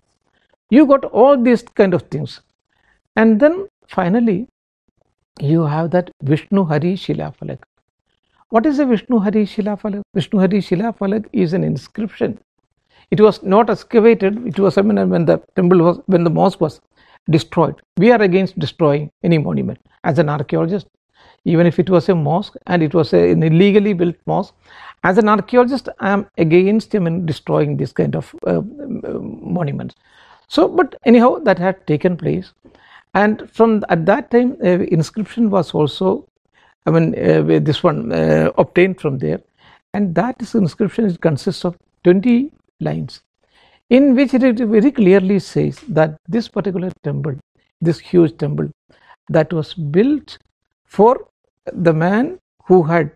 You got all these kind of things. And then finally, you have that Vishnu Hari Shilafalak. What is a Vishnu Hari Shilafalak? Vishnu Hari Shilafalak is an inscription. It was not excavated, it was I mean, when the temple was, when the mosque was destroyed. We are against destroying any monument. As an archaeologist, even if it was a mosque and it was a, an illegally built mosque, as an archaeologist, I am against I mean, destroying this kind of uh, monuments. So, but anyhow, that had taken place and from at that time uh, inscription was also i mean uh, this one uh, obtained from there and that inscription is consists of 20 lines in which it very clearly says that this particular temple this huge temple that was built for the man who had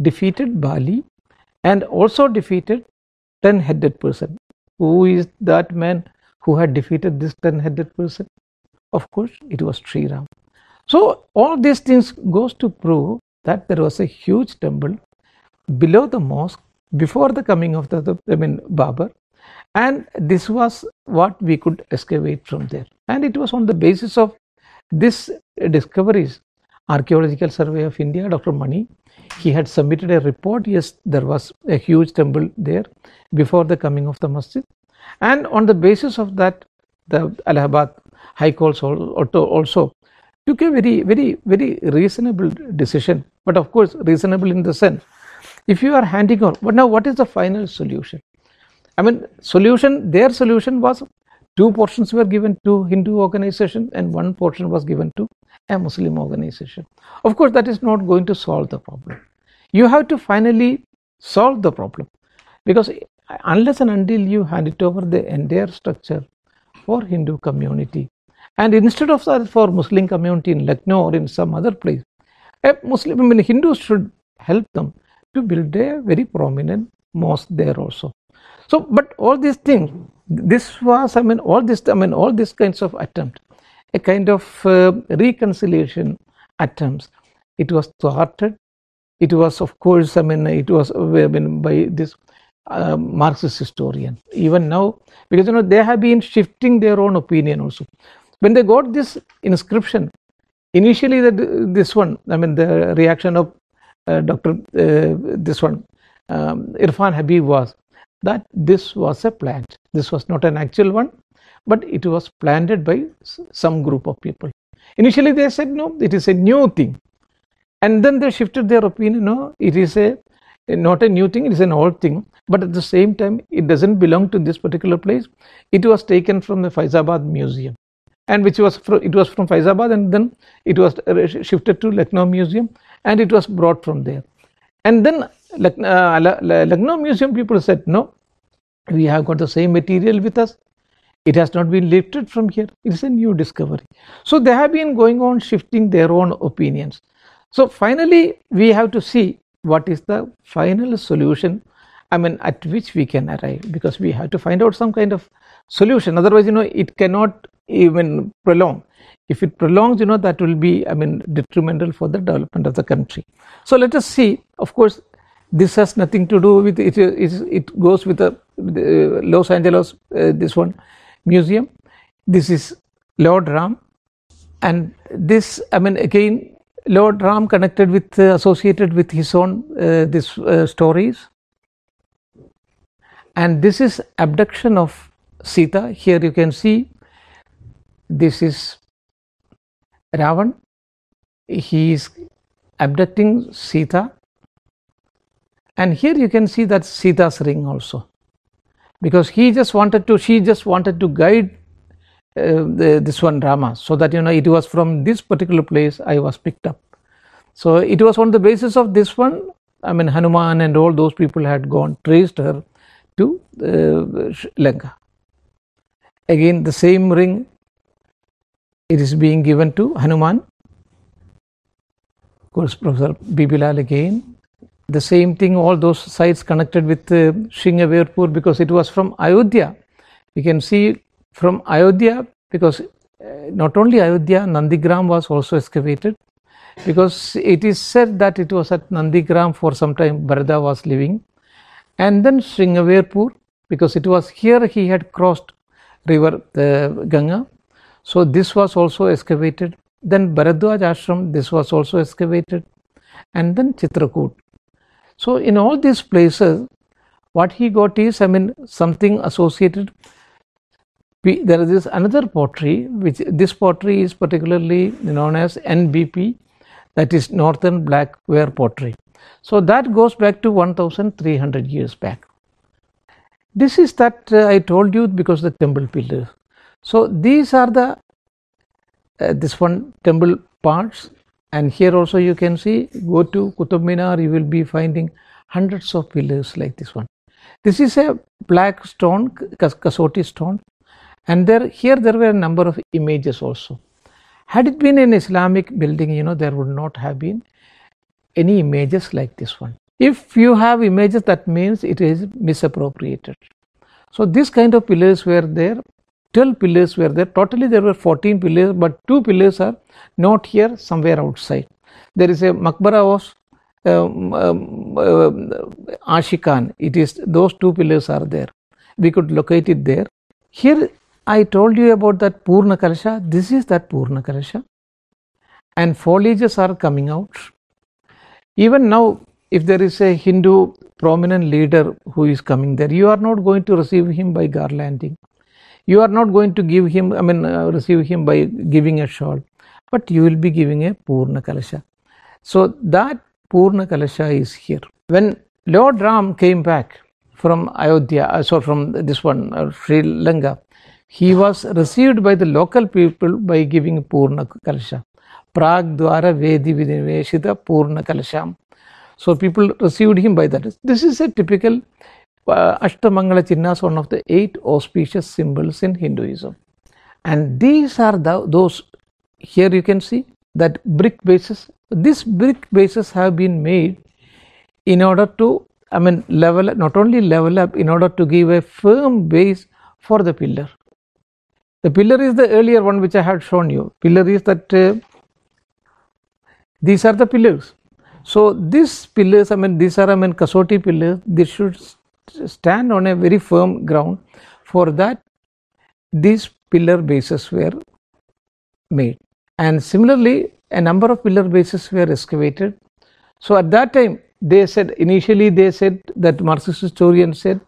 defeated bali and also defeated 10 headed person. Who is that man who had defeated this 10 headed person? Of course, it was Sri Ram. So all these things goes to prove that there was a huge temple below the mosque before the coming of the, the I mean Babur, and this was what we could excavate from there. And it was on the basis of this discoveries, Archaeological Survey of India, Dr. Mani, he had submitted a report. Yes, there was a huge temple there before the coming of the masjid, and on the basis of that, the Allahabad High Court also took a very, very, very reasonable decision. But of course, reasonable in the sense, if you are handing over, but now what is the final solution? I mean, solution, their solution was two portions were given to Hindu organization and one portion was given to a Muslim organization. Of course, that is not going to solve the problem. You have to finally solve the problem because unless and until you hand it over the entire structure for Hindu community, and instead of that for Muslim community in Lucknow or in some other place, a Muslim, I mean Hindus should help them to build a very prominent mosque there also. So, but all these things, this was, I mean, all this, I mean, all these kinds of attempt, a kind of uh, reconciliation attempts. It was thwarted. It was, of course, I mean, it was I mean, by this uh, Marxist historian. Even now, because you know they have been shifting their own opinion also. When they got this inscription, initially that this one, I mean the reaction of uh, Dr. Uh, this one, um, Irfan Habib was that this was a plant. This was not an actual one, but it was planted by some group of people. Initially they said no, it is a new thing. And then they shifted their opinion, no, it is a not a new thing, it is an old thing. But at the same time, it doesn't belong to this particular place. It was taken from the Faizabad Museum and which was from, it was from Faizabad and then it was shifted to Lucknow Museum and it was brought from there. And then uh, Uh, Lucknow Museum people said, no, we have got the same material with us. It has not been lifted from here. It is a new discovery. So they have been going on shifting their own opinions. So finally, we have to see what is the final solution. I mean, at which we can arrive because we have to find out some kind of solution. Otherwise, you know, it cannot even prolong. If it prolongs, you know, that will be, I mean, detrimental for the development of the country. So let us see. Of course, this has nothing to do with it. It, it goes with the, the Los Angeles, uh, this one museum. This is Lord Ram, and this, I mean, again, Lord Ram connected with, uh, associated with his own uh, this uh, stories, and this is abduction of Sita. Here you can see this is Ravan. He is abducting Sita. And here you can see that Sita's ring also. Because he just wanted to, she just wanted to guide uh, the, this one Rama so that you know it was from this particular place I was picked up. So it was on the basis of this one, I mean Hanuman and all those people had gone, traced her to uh, Lanka. Again the same ring, it is being given to Hanuman. Of course, Professor B.B. Lal again. The same thing, all those sites connected with uh, Shringaverpur because it was from Ayodhya. You can see from Ayodhya because uh, not only Ayodhya, Nandigram was also excavated because it is said that it was at Nandigram for some time Bharata was living and then Shringaverpur because it was here he had crossed river the Ganga. So this was also excavated. Then Bharadwaj ashram this was also excavated and then Chitrakoot. So in all these places what he got is I mean something associated. There is this another pottery which this pottery is particularly known as NBP that is northern black ware pottery. So that goes back to 1300 years back. This is that uh, i told you because the temple pillars. So these are the uh, this one temple parts and here also you can see go to Qutub Minar you will be finding hundreds of pillars like this one. This is a black stone kasoti stone. And there here there were a number of images also. Had it been an islamic building you know there would not have been any images like this one. If you have images that means it is misappropriated. So this kind of pillars were there 12 pillars were there totally there were 14 pillars but two pillars are not here somewhere outside there is a makbara of um, um, uh, Ashikan. It is those two pillars are there. We could locate it there. Here I told you about that Purna Kalasha. This is that Purna Kalasha. And foliages are coming out. Even now, if there is a Hindu prominent leader who is coming there, you are not going to receive him by garlanding. You are not going to give him, I mean, uh, receive him by giving a shawl, but you will be giving a Purna Kalasha. So that Purna Kalasha is here. When Lord Ram came back from Ayodhya, uh, so from this one, uh, Sri Lanka, he was received by the local people by giving Purna Kalasha. Prag Dwara Vedi Vidinveshita Purna Kalasham. So people received him by that. This is a typical Ashtamangala Chinnas, one of the eight auspicious symbols in Hinduism. And these are the, those, here you can see that brick bases. These brick bases have been made in order to, I mean, level, not only level up, in order to give a firm base for the pillar. The pillar is the earlier one which I had shown you. Pillar is that uh, these are the pillars. So these pillars, I mean, these are I mean kasoti pillars. They should stand on a very firm ground. For that, these pillar bases were made. And similarly, a number of pillar bases were excavated. So at that time, they said initially they said that Marxist historian said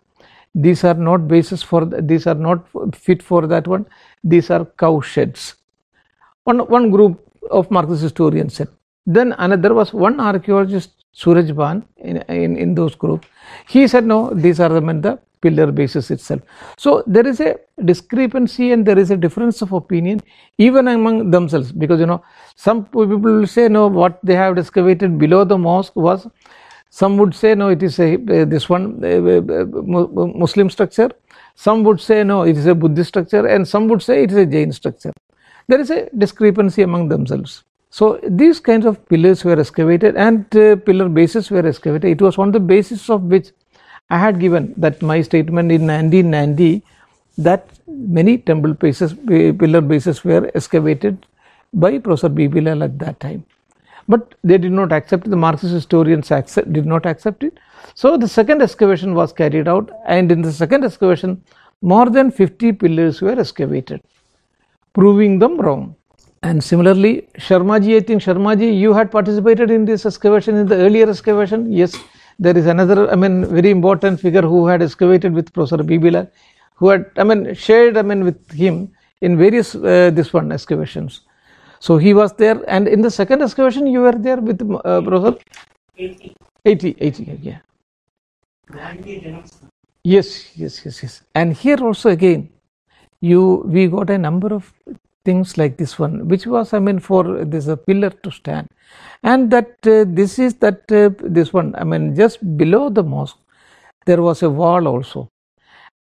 these are not bases for these are not fit for that one these are cow sheds one one group of marxist historians said then another was one archaeologist Suraj Bhan in, in in those groups he said no these are the, the pillar bases itself so there is a discrepancy and there is a difference of opinion even among themselves because you know some people will say no what they have excavated below the mosque was some would say no, it is a this one Muslim structure. Some would say no, it is a Buddhist structure, and some would say it is a Jain structure. There is a discrepancy among themselves. So these kinds of pillars were excavated and uh, pillar bases were excavated. It was on the basis of which I had given that my statement in 1990 that many temple bases, pillar bases were excavated by Professor B. Bilal at that time but they did not accept it. The Marxist historians accept, did not accept it. So the second excavation was carried out, and in the second excavation, more than 50 pillars were excavated, proving them wrong. And similarly, Sharmaji, I think Sharmaji, you had participated in this excavation in the earlier excavation. Yes, there is another, I mean, very important figure who had excavated with Professor B.B. Lal, who had, I mean, shared, I mean, with him in various uh, this one excavations. So he was there, and in the second excavation, you were there with uh, brother. 80. 80, 80, yeah. Yes, yes, yes, yes. And here also again, you we got a number of things like this one, which was I mean for this a pillar to stand, and that uh, this is that uh, this one I mean just below the mosque, there was a wall also,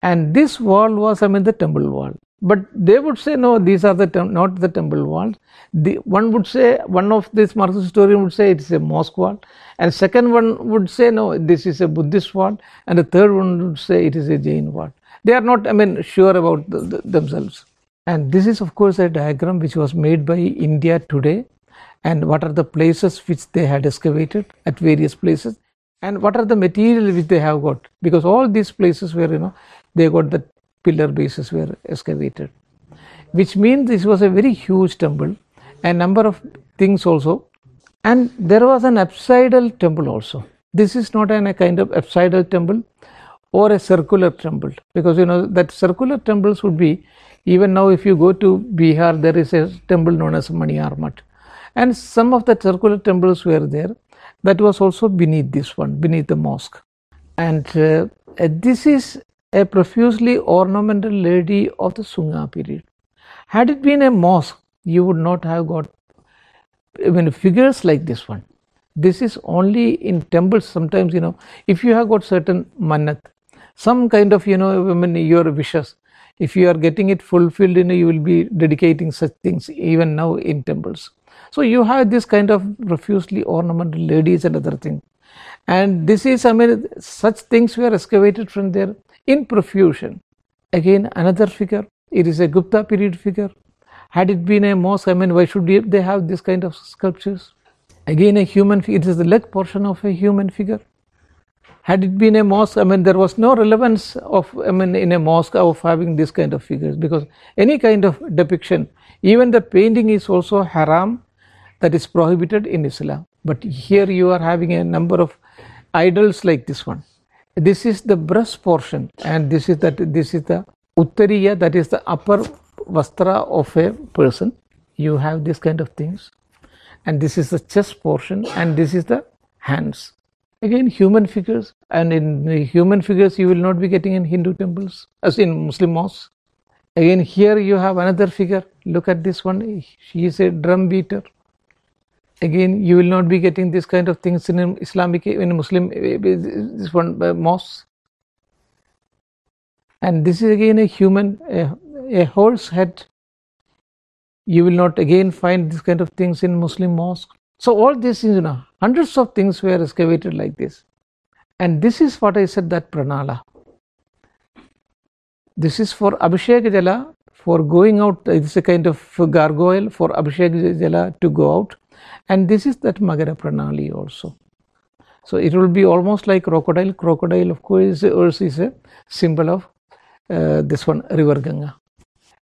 and this wall was I mean the temple wall. But they would say no, these are the tem- not the temple walls. The one would say one of this Marxist historian would say it is a mosque wall, and second one would say no, this is a Buddhist wall, and the third one would say it is a Jain wall. They are not, I mean, sure about the, the, themselves. And this is, of course, a diagram which was made by India today, and what are the places which they had excavated at various places, and what are the material which they have got, because all these places where you know they got the pillar bases were excavated, which means this was a very huge temple, a number of things also, and there was an apsidal temple also. This is not an, a kind of apsidal temple or a circular temple. Because you know that circular temples would be even now if you go to Bihar there is a temple known as Maniar and some of the circular temples were there that was also beneath this one beneath the mosque and uh, this is a profusely ornamental lady of the Sunga period. Had it been a mosque, you would not have got even figures like this one. This is only in temples. Sometimes, you know, if you have got certain manat, some kind of, you know, I mean, your wishes, if you are getting it fulfilled, you you will be dedicating such things even now in temples. So you have this kind of profusely ornamented ladies and other things. And this is, I mean, such things were excavated from there in profusion. Again, another figure, it is a Gupta period figure. Had it been a mosque, I mean, why should they have this kind of sculptures? Again, a human, figure, it is the leg portion of a human figure. Had it been a mosque, I mean, there was no relevance of, I mean, in a mosque of having this kind of figures because any kind of depiction, even the painting is also haram, that is prohibited in Islam. But here you are having a number of idols like this one. This is the breast portion and this is that this is the uttariya that is the upper vastra of a person. You have this kind of things and this is the chest portion and this is the hands again human figures. And in human figures you will not be getting in hindu temples as in muslim mosques. Again here you have another figure. Look at this one. She is a drum beater. Again you will not be getting this kind of things in islamic in muslim this one uh, mosque and this is again a human a, a horse head. You will not again find this kind of things in muslim mosque. So all these things you know hundreds of things were excavated like this and this is what i said that pranala this is for abhishek jala for going out it's a kind of gargoyle for abhishek jala to go out and this is that Magara Pranali also. So it will be almost like crocodile. Crocodile, of course, is a symbol of uh, this one, River Ganga.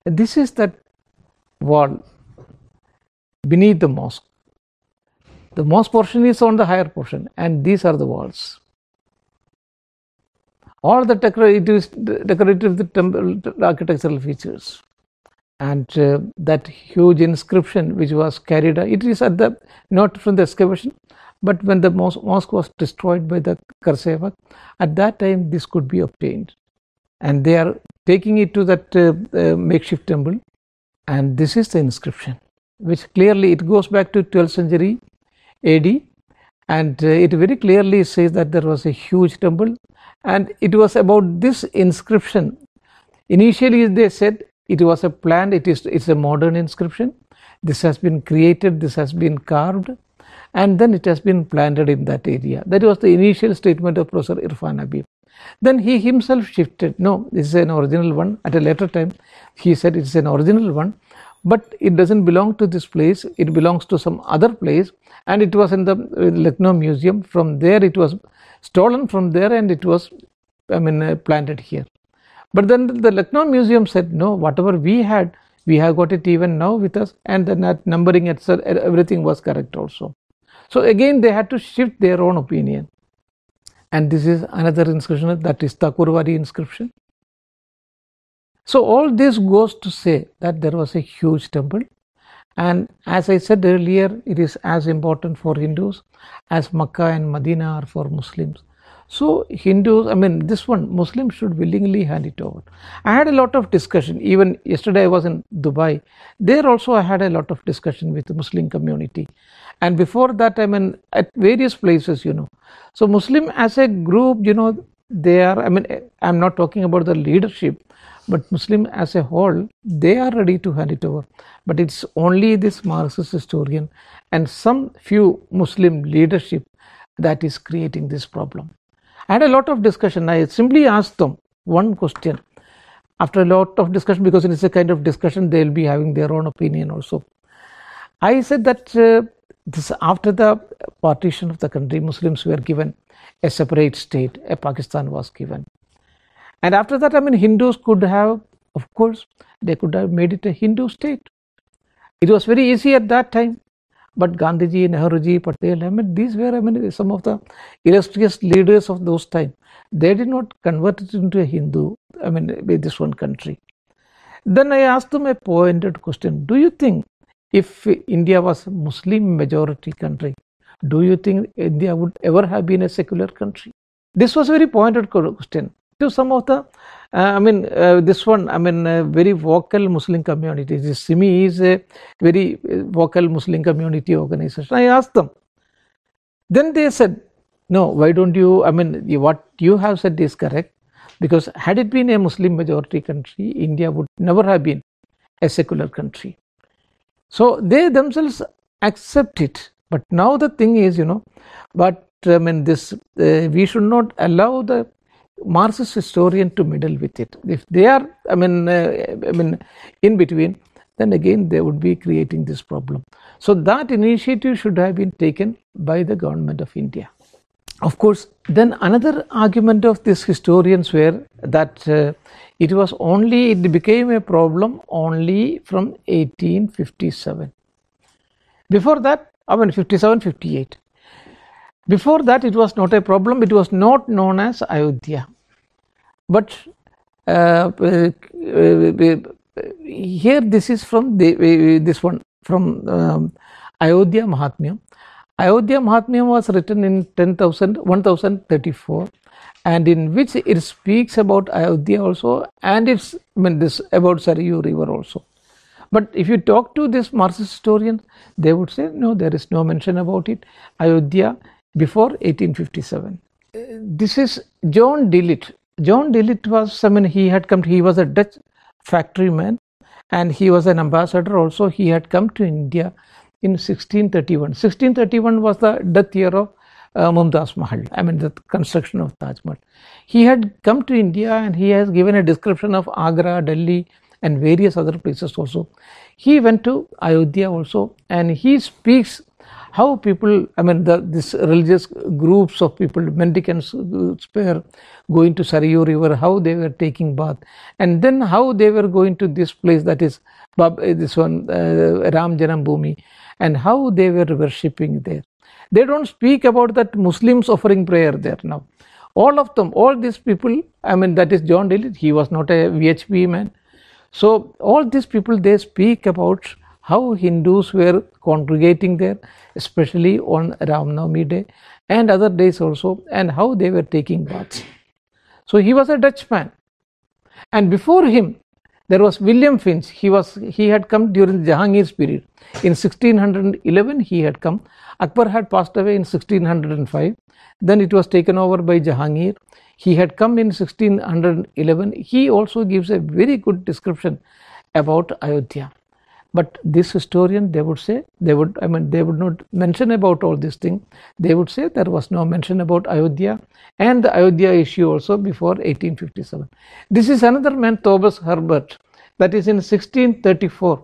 This is that wall beneath the mosque. The most portion is on the higher portion, and these are the walls. All the decorative, decorative the temple architectural features. And uh, that huge inscription which was carried it is at the not from the excavation but when the mosque, was destroyed by the Karsevak at that time this could be obtained. And they are taking it to that uh, uh, makeshift temple. And this is the inscription which clearly it goes back to 12th century AD and uh, it very clearly says that there was a huge temple and it was about this inscription. Initially they said it was a planned it is it's a modern inscription. This has been created this has been carved and then it has been planted in that area. That was the initial statement of professor irfan habib. Then he himself shifted. No this is an original one. At a later time he said it's an original one but it doesn't belong to this place it belongs to some other place and it was in the lucknow museum from there it was stolen from there and it was i mean uh, planted here but then the Lucknow Museum said, no, whatever we had, we have got it even now with us, and then that numbering, etc., everything was correct also. So again, they had to shift their own opinion. And this is another inscription that is Thakurwadi inscription. So all this goes to say that there was a huge temple and as I said earlier, it is as important for Hindus as Makkah and Medina are for Muslims. So Hindus, I mean, this one Muslims should willingly hand it over. I had a lot of discussion. Even yesterday, I was in Dubai. There also, I had a lot of discussion with the Muslim community, and before that, I mean, at various places, you know. So Muslim as a group, you know, they are. I mean, I'm not talking about the leadership, but Muslim as a whole, they are ready to hand it over. But it's only this Marxist historian and some few Muslim leadership that is creating this problem. I had a lot of discussion. I simply asked them one question. After a lot of discussion, because it is a kind of discussion, they'll be having their own opinion also. I said that uh, this after the partition of the country, Muslims were given a separate state. A Pakistan was given, and after that, I mean, Hindus could have, of course, they could have made it a Hindu state. It was very easy at that time. But Gandhiji, Nehruji, Patel, I mean, these were I mean, some of the illustrious leaders of those times. They did not convert it into a Hindu, I mean, this one country. Then I asked them a pointed question Do you think if India was a Muslim majority country, do you think India would ever have been a secular country? This was a very pointed question to some of the uh, I mean, uh, this one, I mean, uh, very vocal Muslim community. This SIMI is a very uh, vocal Muslim community organization. I asked them. Then they said, no, why don't you, I mean, what you have said is correct. Because had it been a Muslim majority country, India would never have been a secular country. So they themselves accept it. But now the thing is, you know, but I mean, this, uh, we should not allow the Marxist historian to meddle with it. If they are, I mean, uh, I mean, in between, then again they would be creating this problem. So that initiative should have been taken by the government of India. Of course, then another argument of these historians were that uh, it was only, it became a problem only from 1857. Before that, I mean 57, 58. Before that, it was not a problem. It was not known as Ayodhya. But uh, uh, uh here, this is from the, uh, this one from um, Ayodhya Mahatmyam. Ayodhya Mahatmyam was written in 10,000, 1034 and in which it speaks about Ayodhya also and it's I mean this about Sarayu river also. But if you talk to this Marxist historian, they would say no, there is no mention about it. Ayodhya before 1857. This is John Dillit. John Dillit was, I mean, he had come, he was a Dutch factory man and he was an ambassador also. He had come to India in 1631. 1631 was the death year of uh, Mumtaz Mahal, I mean, the construction of Taj Mahal. He had come to India and he has given a description of Agra, Delhi, and various other places also. He went to Ayodhya also and he speaks how people, I mean, the, this religious groups of people, mendicants, were going to Sarayu River, how they were taking bath, and then how they were going to this place that is this one, uh, Ram Janam Bhumi, and how they were worshipping there. They don't speak about that Muslims offering prayer there now. All of them, all these people, I mean, that is John Dillit, he was not a VHP man. So, all these people, they speak about how Hindus were congregating there, especially on Ramnavami day and other days also, and how they were taking baths. So he was a Dutchman, and before him there was William Finch. He was he had come during Jahangir's period. In 1611 he had come. Akbar had passed away in 1605. Then it was taken over by Jahangir. He had come in 1611. He also gives a very good description about Ayodhya but this historian they would say they would i mean they would not mention about all these things they would say there was no mention about ayodhya and the ayodhya issue also before 1857 this is another man thomas herbert that is in 1634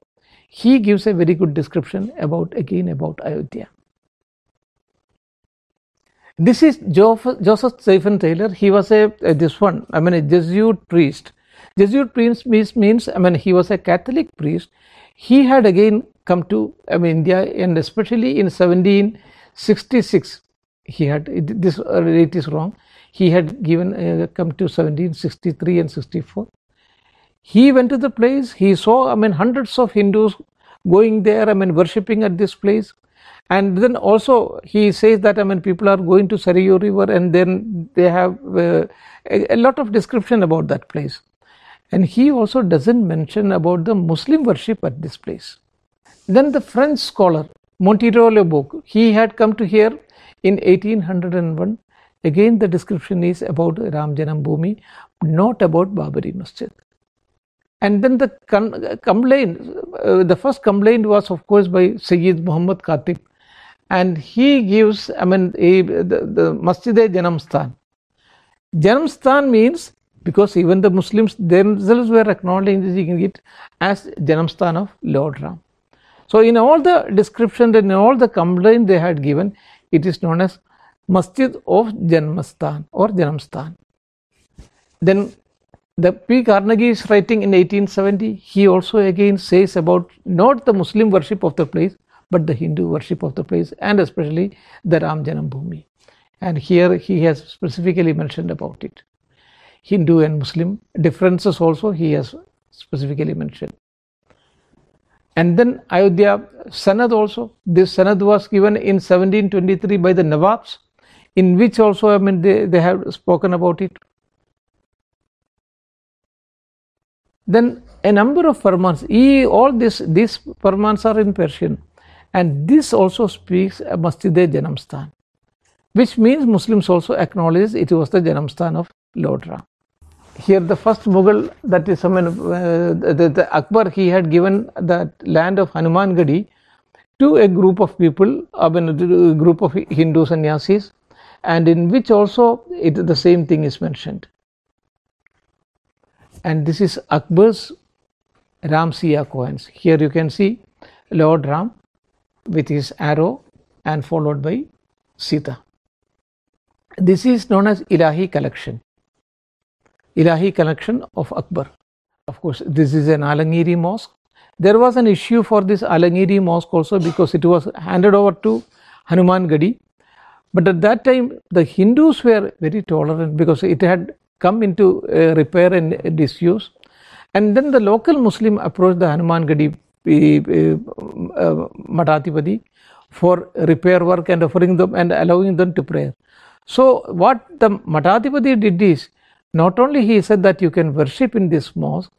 he gives a very good description about again about ayodhya. This is joseph Tieffenthaler. He was a, a this one i mean a jesuit priest. Jesuit priest means, means i mean he was a catholic priest he had again come to India and especially in 1766 he had this rate is wrong he had given uh, come to 1763 and 64 he went to the place, he saw, I mean, hundreds of Hindus going there, I mean, worshipping at this place. And then also he says that, I mean, people are going to Sarayu river and then they have uh, a, a lot of description about that place. And he also doesn't mention about the Muslim worship at this place. Then the French scholar Montero Le he had come to here in 1801. Again, the description is about Ram Janam Bhumi, not about Babari Masjid. And then the complaint, uh, the first complaint was, of course, by Sayyid Muhammad Khatib. And he gives, I mean, a, the, the Masjid Janamstan. Janamstan means, because even the Muslims themselves were acknowledging it as Janamstan of Lord Ram. So, in all the description and in all the complaint they had given, it is known as Masjid of Janmastan or Janamstan. Then the P. Carnegy is writing in 1870, he also again says about not the Muslim worship of the place, but the Hindu worship of the place and especially the Ram Janam Bhumi. And here he has specifically mentioned about it. Hindu and Muslim differences also he has specifically mentioned. And then Ayodhya Sanad also. This Sanad was given in 1723 by the Nawabs, in which also I mean they, they have spoken about it. Then a number of Farmans, all this these Farmans are in Persian, and this also speaks Masjid Janamstan, which means Muslims also acknowledge it was the Janamstan of Lord Ram here the first Mughal that is mean, uh, the, the, Akbar he had given that land of Hanuman Gadi to a group of people, a group of Hindu sannyasis, and in which also it, the same thing is mentioned. And this is Akbar's Ram Siya coins. Here you can see Lord Ram with his arrow and followed by Sita. This is known as Ilahi collection. Ilahi connection of Akbar. Of course, this is an Alamgiri mosque. There was an issue for this Alamgiri mosque also because it was handed over to Hanuman Gadi. But at that time, the Hindus were very tolerant because it had come into uh, repair and disuse. And then the local Muslim approached the Hanuman Gadi uh, uh, Mathadhipati for repair work and offering them and allowing them to pray. So, what the Mathadhipati did is not only he said that you can worship in this mosque,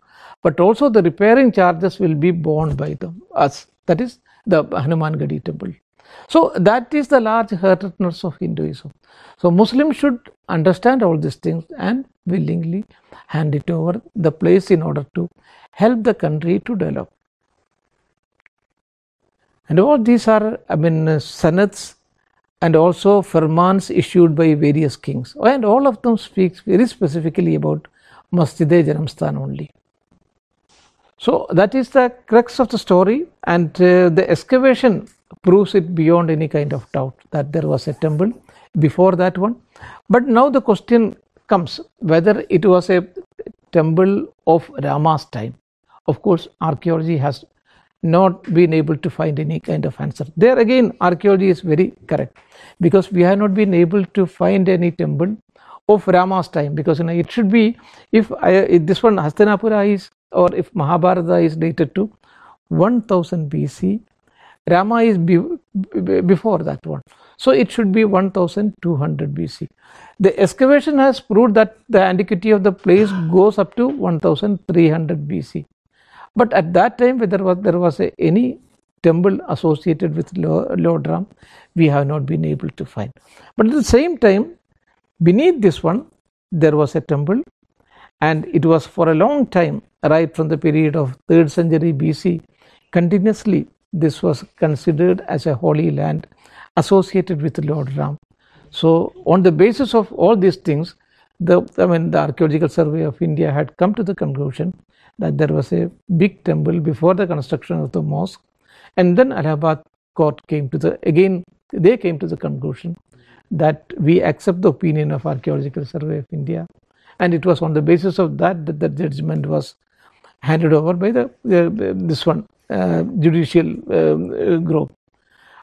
but also the repairing charges will be borne by them, us. That is the Hanuman Gadi temple. So that is the large heartedness of Hinduism. So Muslims should understand all these things and willingly hand it over the place in order to help the country to develop. And all these are, I mean, uh, and also firmans issued by various kings. And all of them speaks very specifically about Masjid e Janamstan only. So that is the crux of the story and uh, the excavation proves it beyond any kind of doubt that there was a temple before that one. But now the question comes whether it was a temple of Rama's time. Of course, archaeology has not been able to find any kind of answer. There again, archaeology is very correct because we have not been able to find any temple of Rama's time because you know, it should be if, I, if this one Hastinapura is or if Mahabharata is dated to 1000 BC, Rama is be, before that one. So it should be 1200 BC. The excavation has proved that the antiquity of the place goes up to 1300 BC. But at that time, whether was, there was a, any temple associated with Lord Ram, we have not been able to find. But at the same time, beneath this one, there was a temple, and it was for a long time, right from the period of 3rd century BC, continuously this was considered as a holy land associated with Lord Ram. So, on the basis of all these things, the I mean the Archaeological Survey of India had come to the conclusion that there was a big temple before the construction of the mosque and then Allahabad court came to the again they came to the conclusion that we accept the opinion of Archaeological Survey of India and it was on the basis of that that the judgment was handed over by the uh, this one uh, judicial uh, group.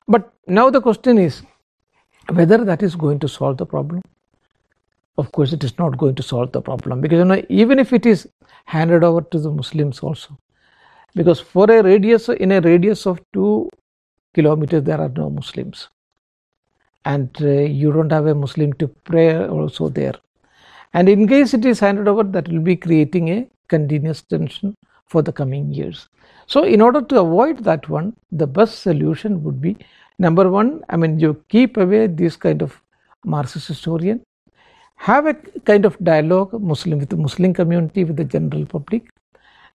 But now the question is whether that is going to solve the problem of course it is not going to solve the problem. Because you know even if it is handed over to the muslims also because for a radius in a radius of 2 kilometers there are no muslims. And uh, you don't have a muslim to pray also there. And in case it is handed over that will be creating a continuous tension for the coming years. So in order to avoid that one the best solution would be number one i mean you keep away this kind of marxist historian have a kind of dialogue muslim with the muslim community with the general public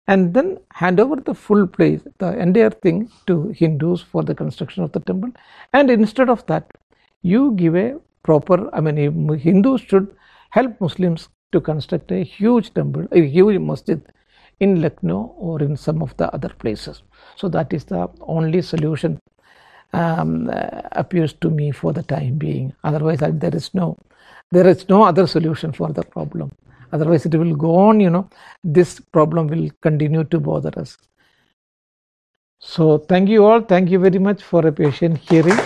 and then hand over the full place the entire thing to hindus for the construction of the temple and instead of that you give a proper i mean hindus should help muslims to construct a huge temple a huge masjid in lucknow or in some of the other places so that is the only solution um, appears to me for the time being. Otherwise, there is no there is no other solution for the problem. Otherwise, it will go on. You know, this problem will continue to bother us. So, thank you all. Thank you very much for a patient hearing.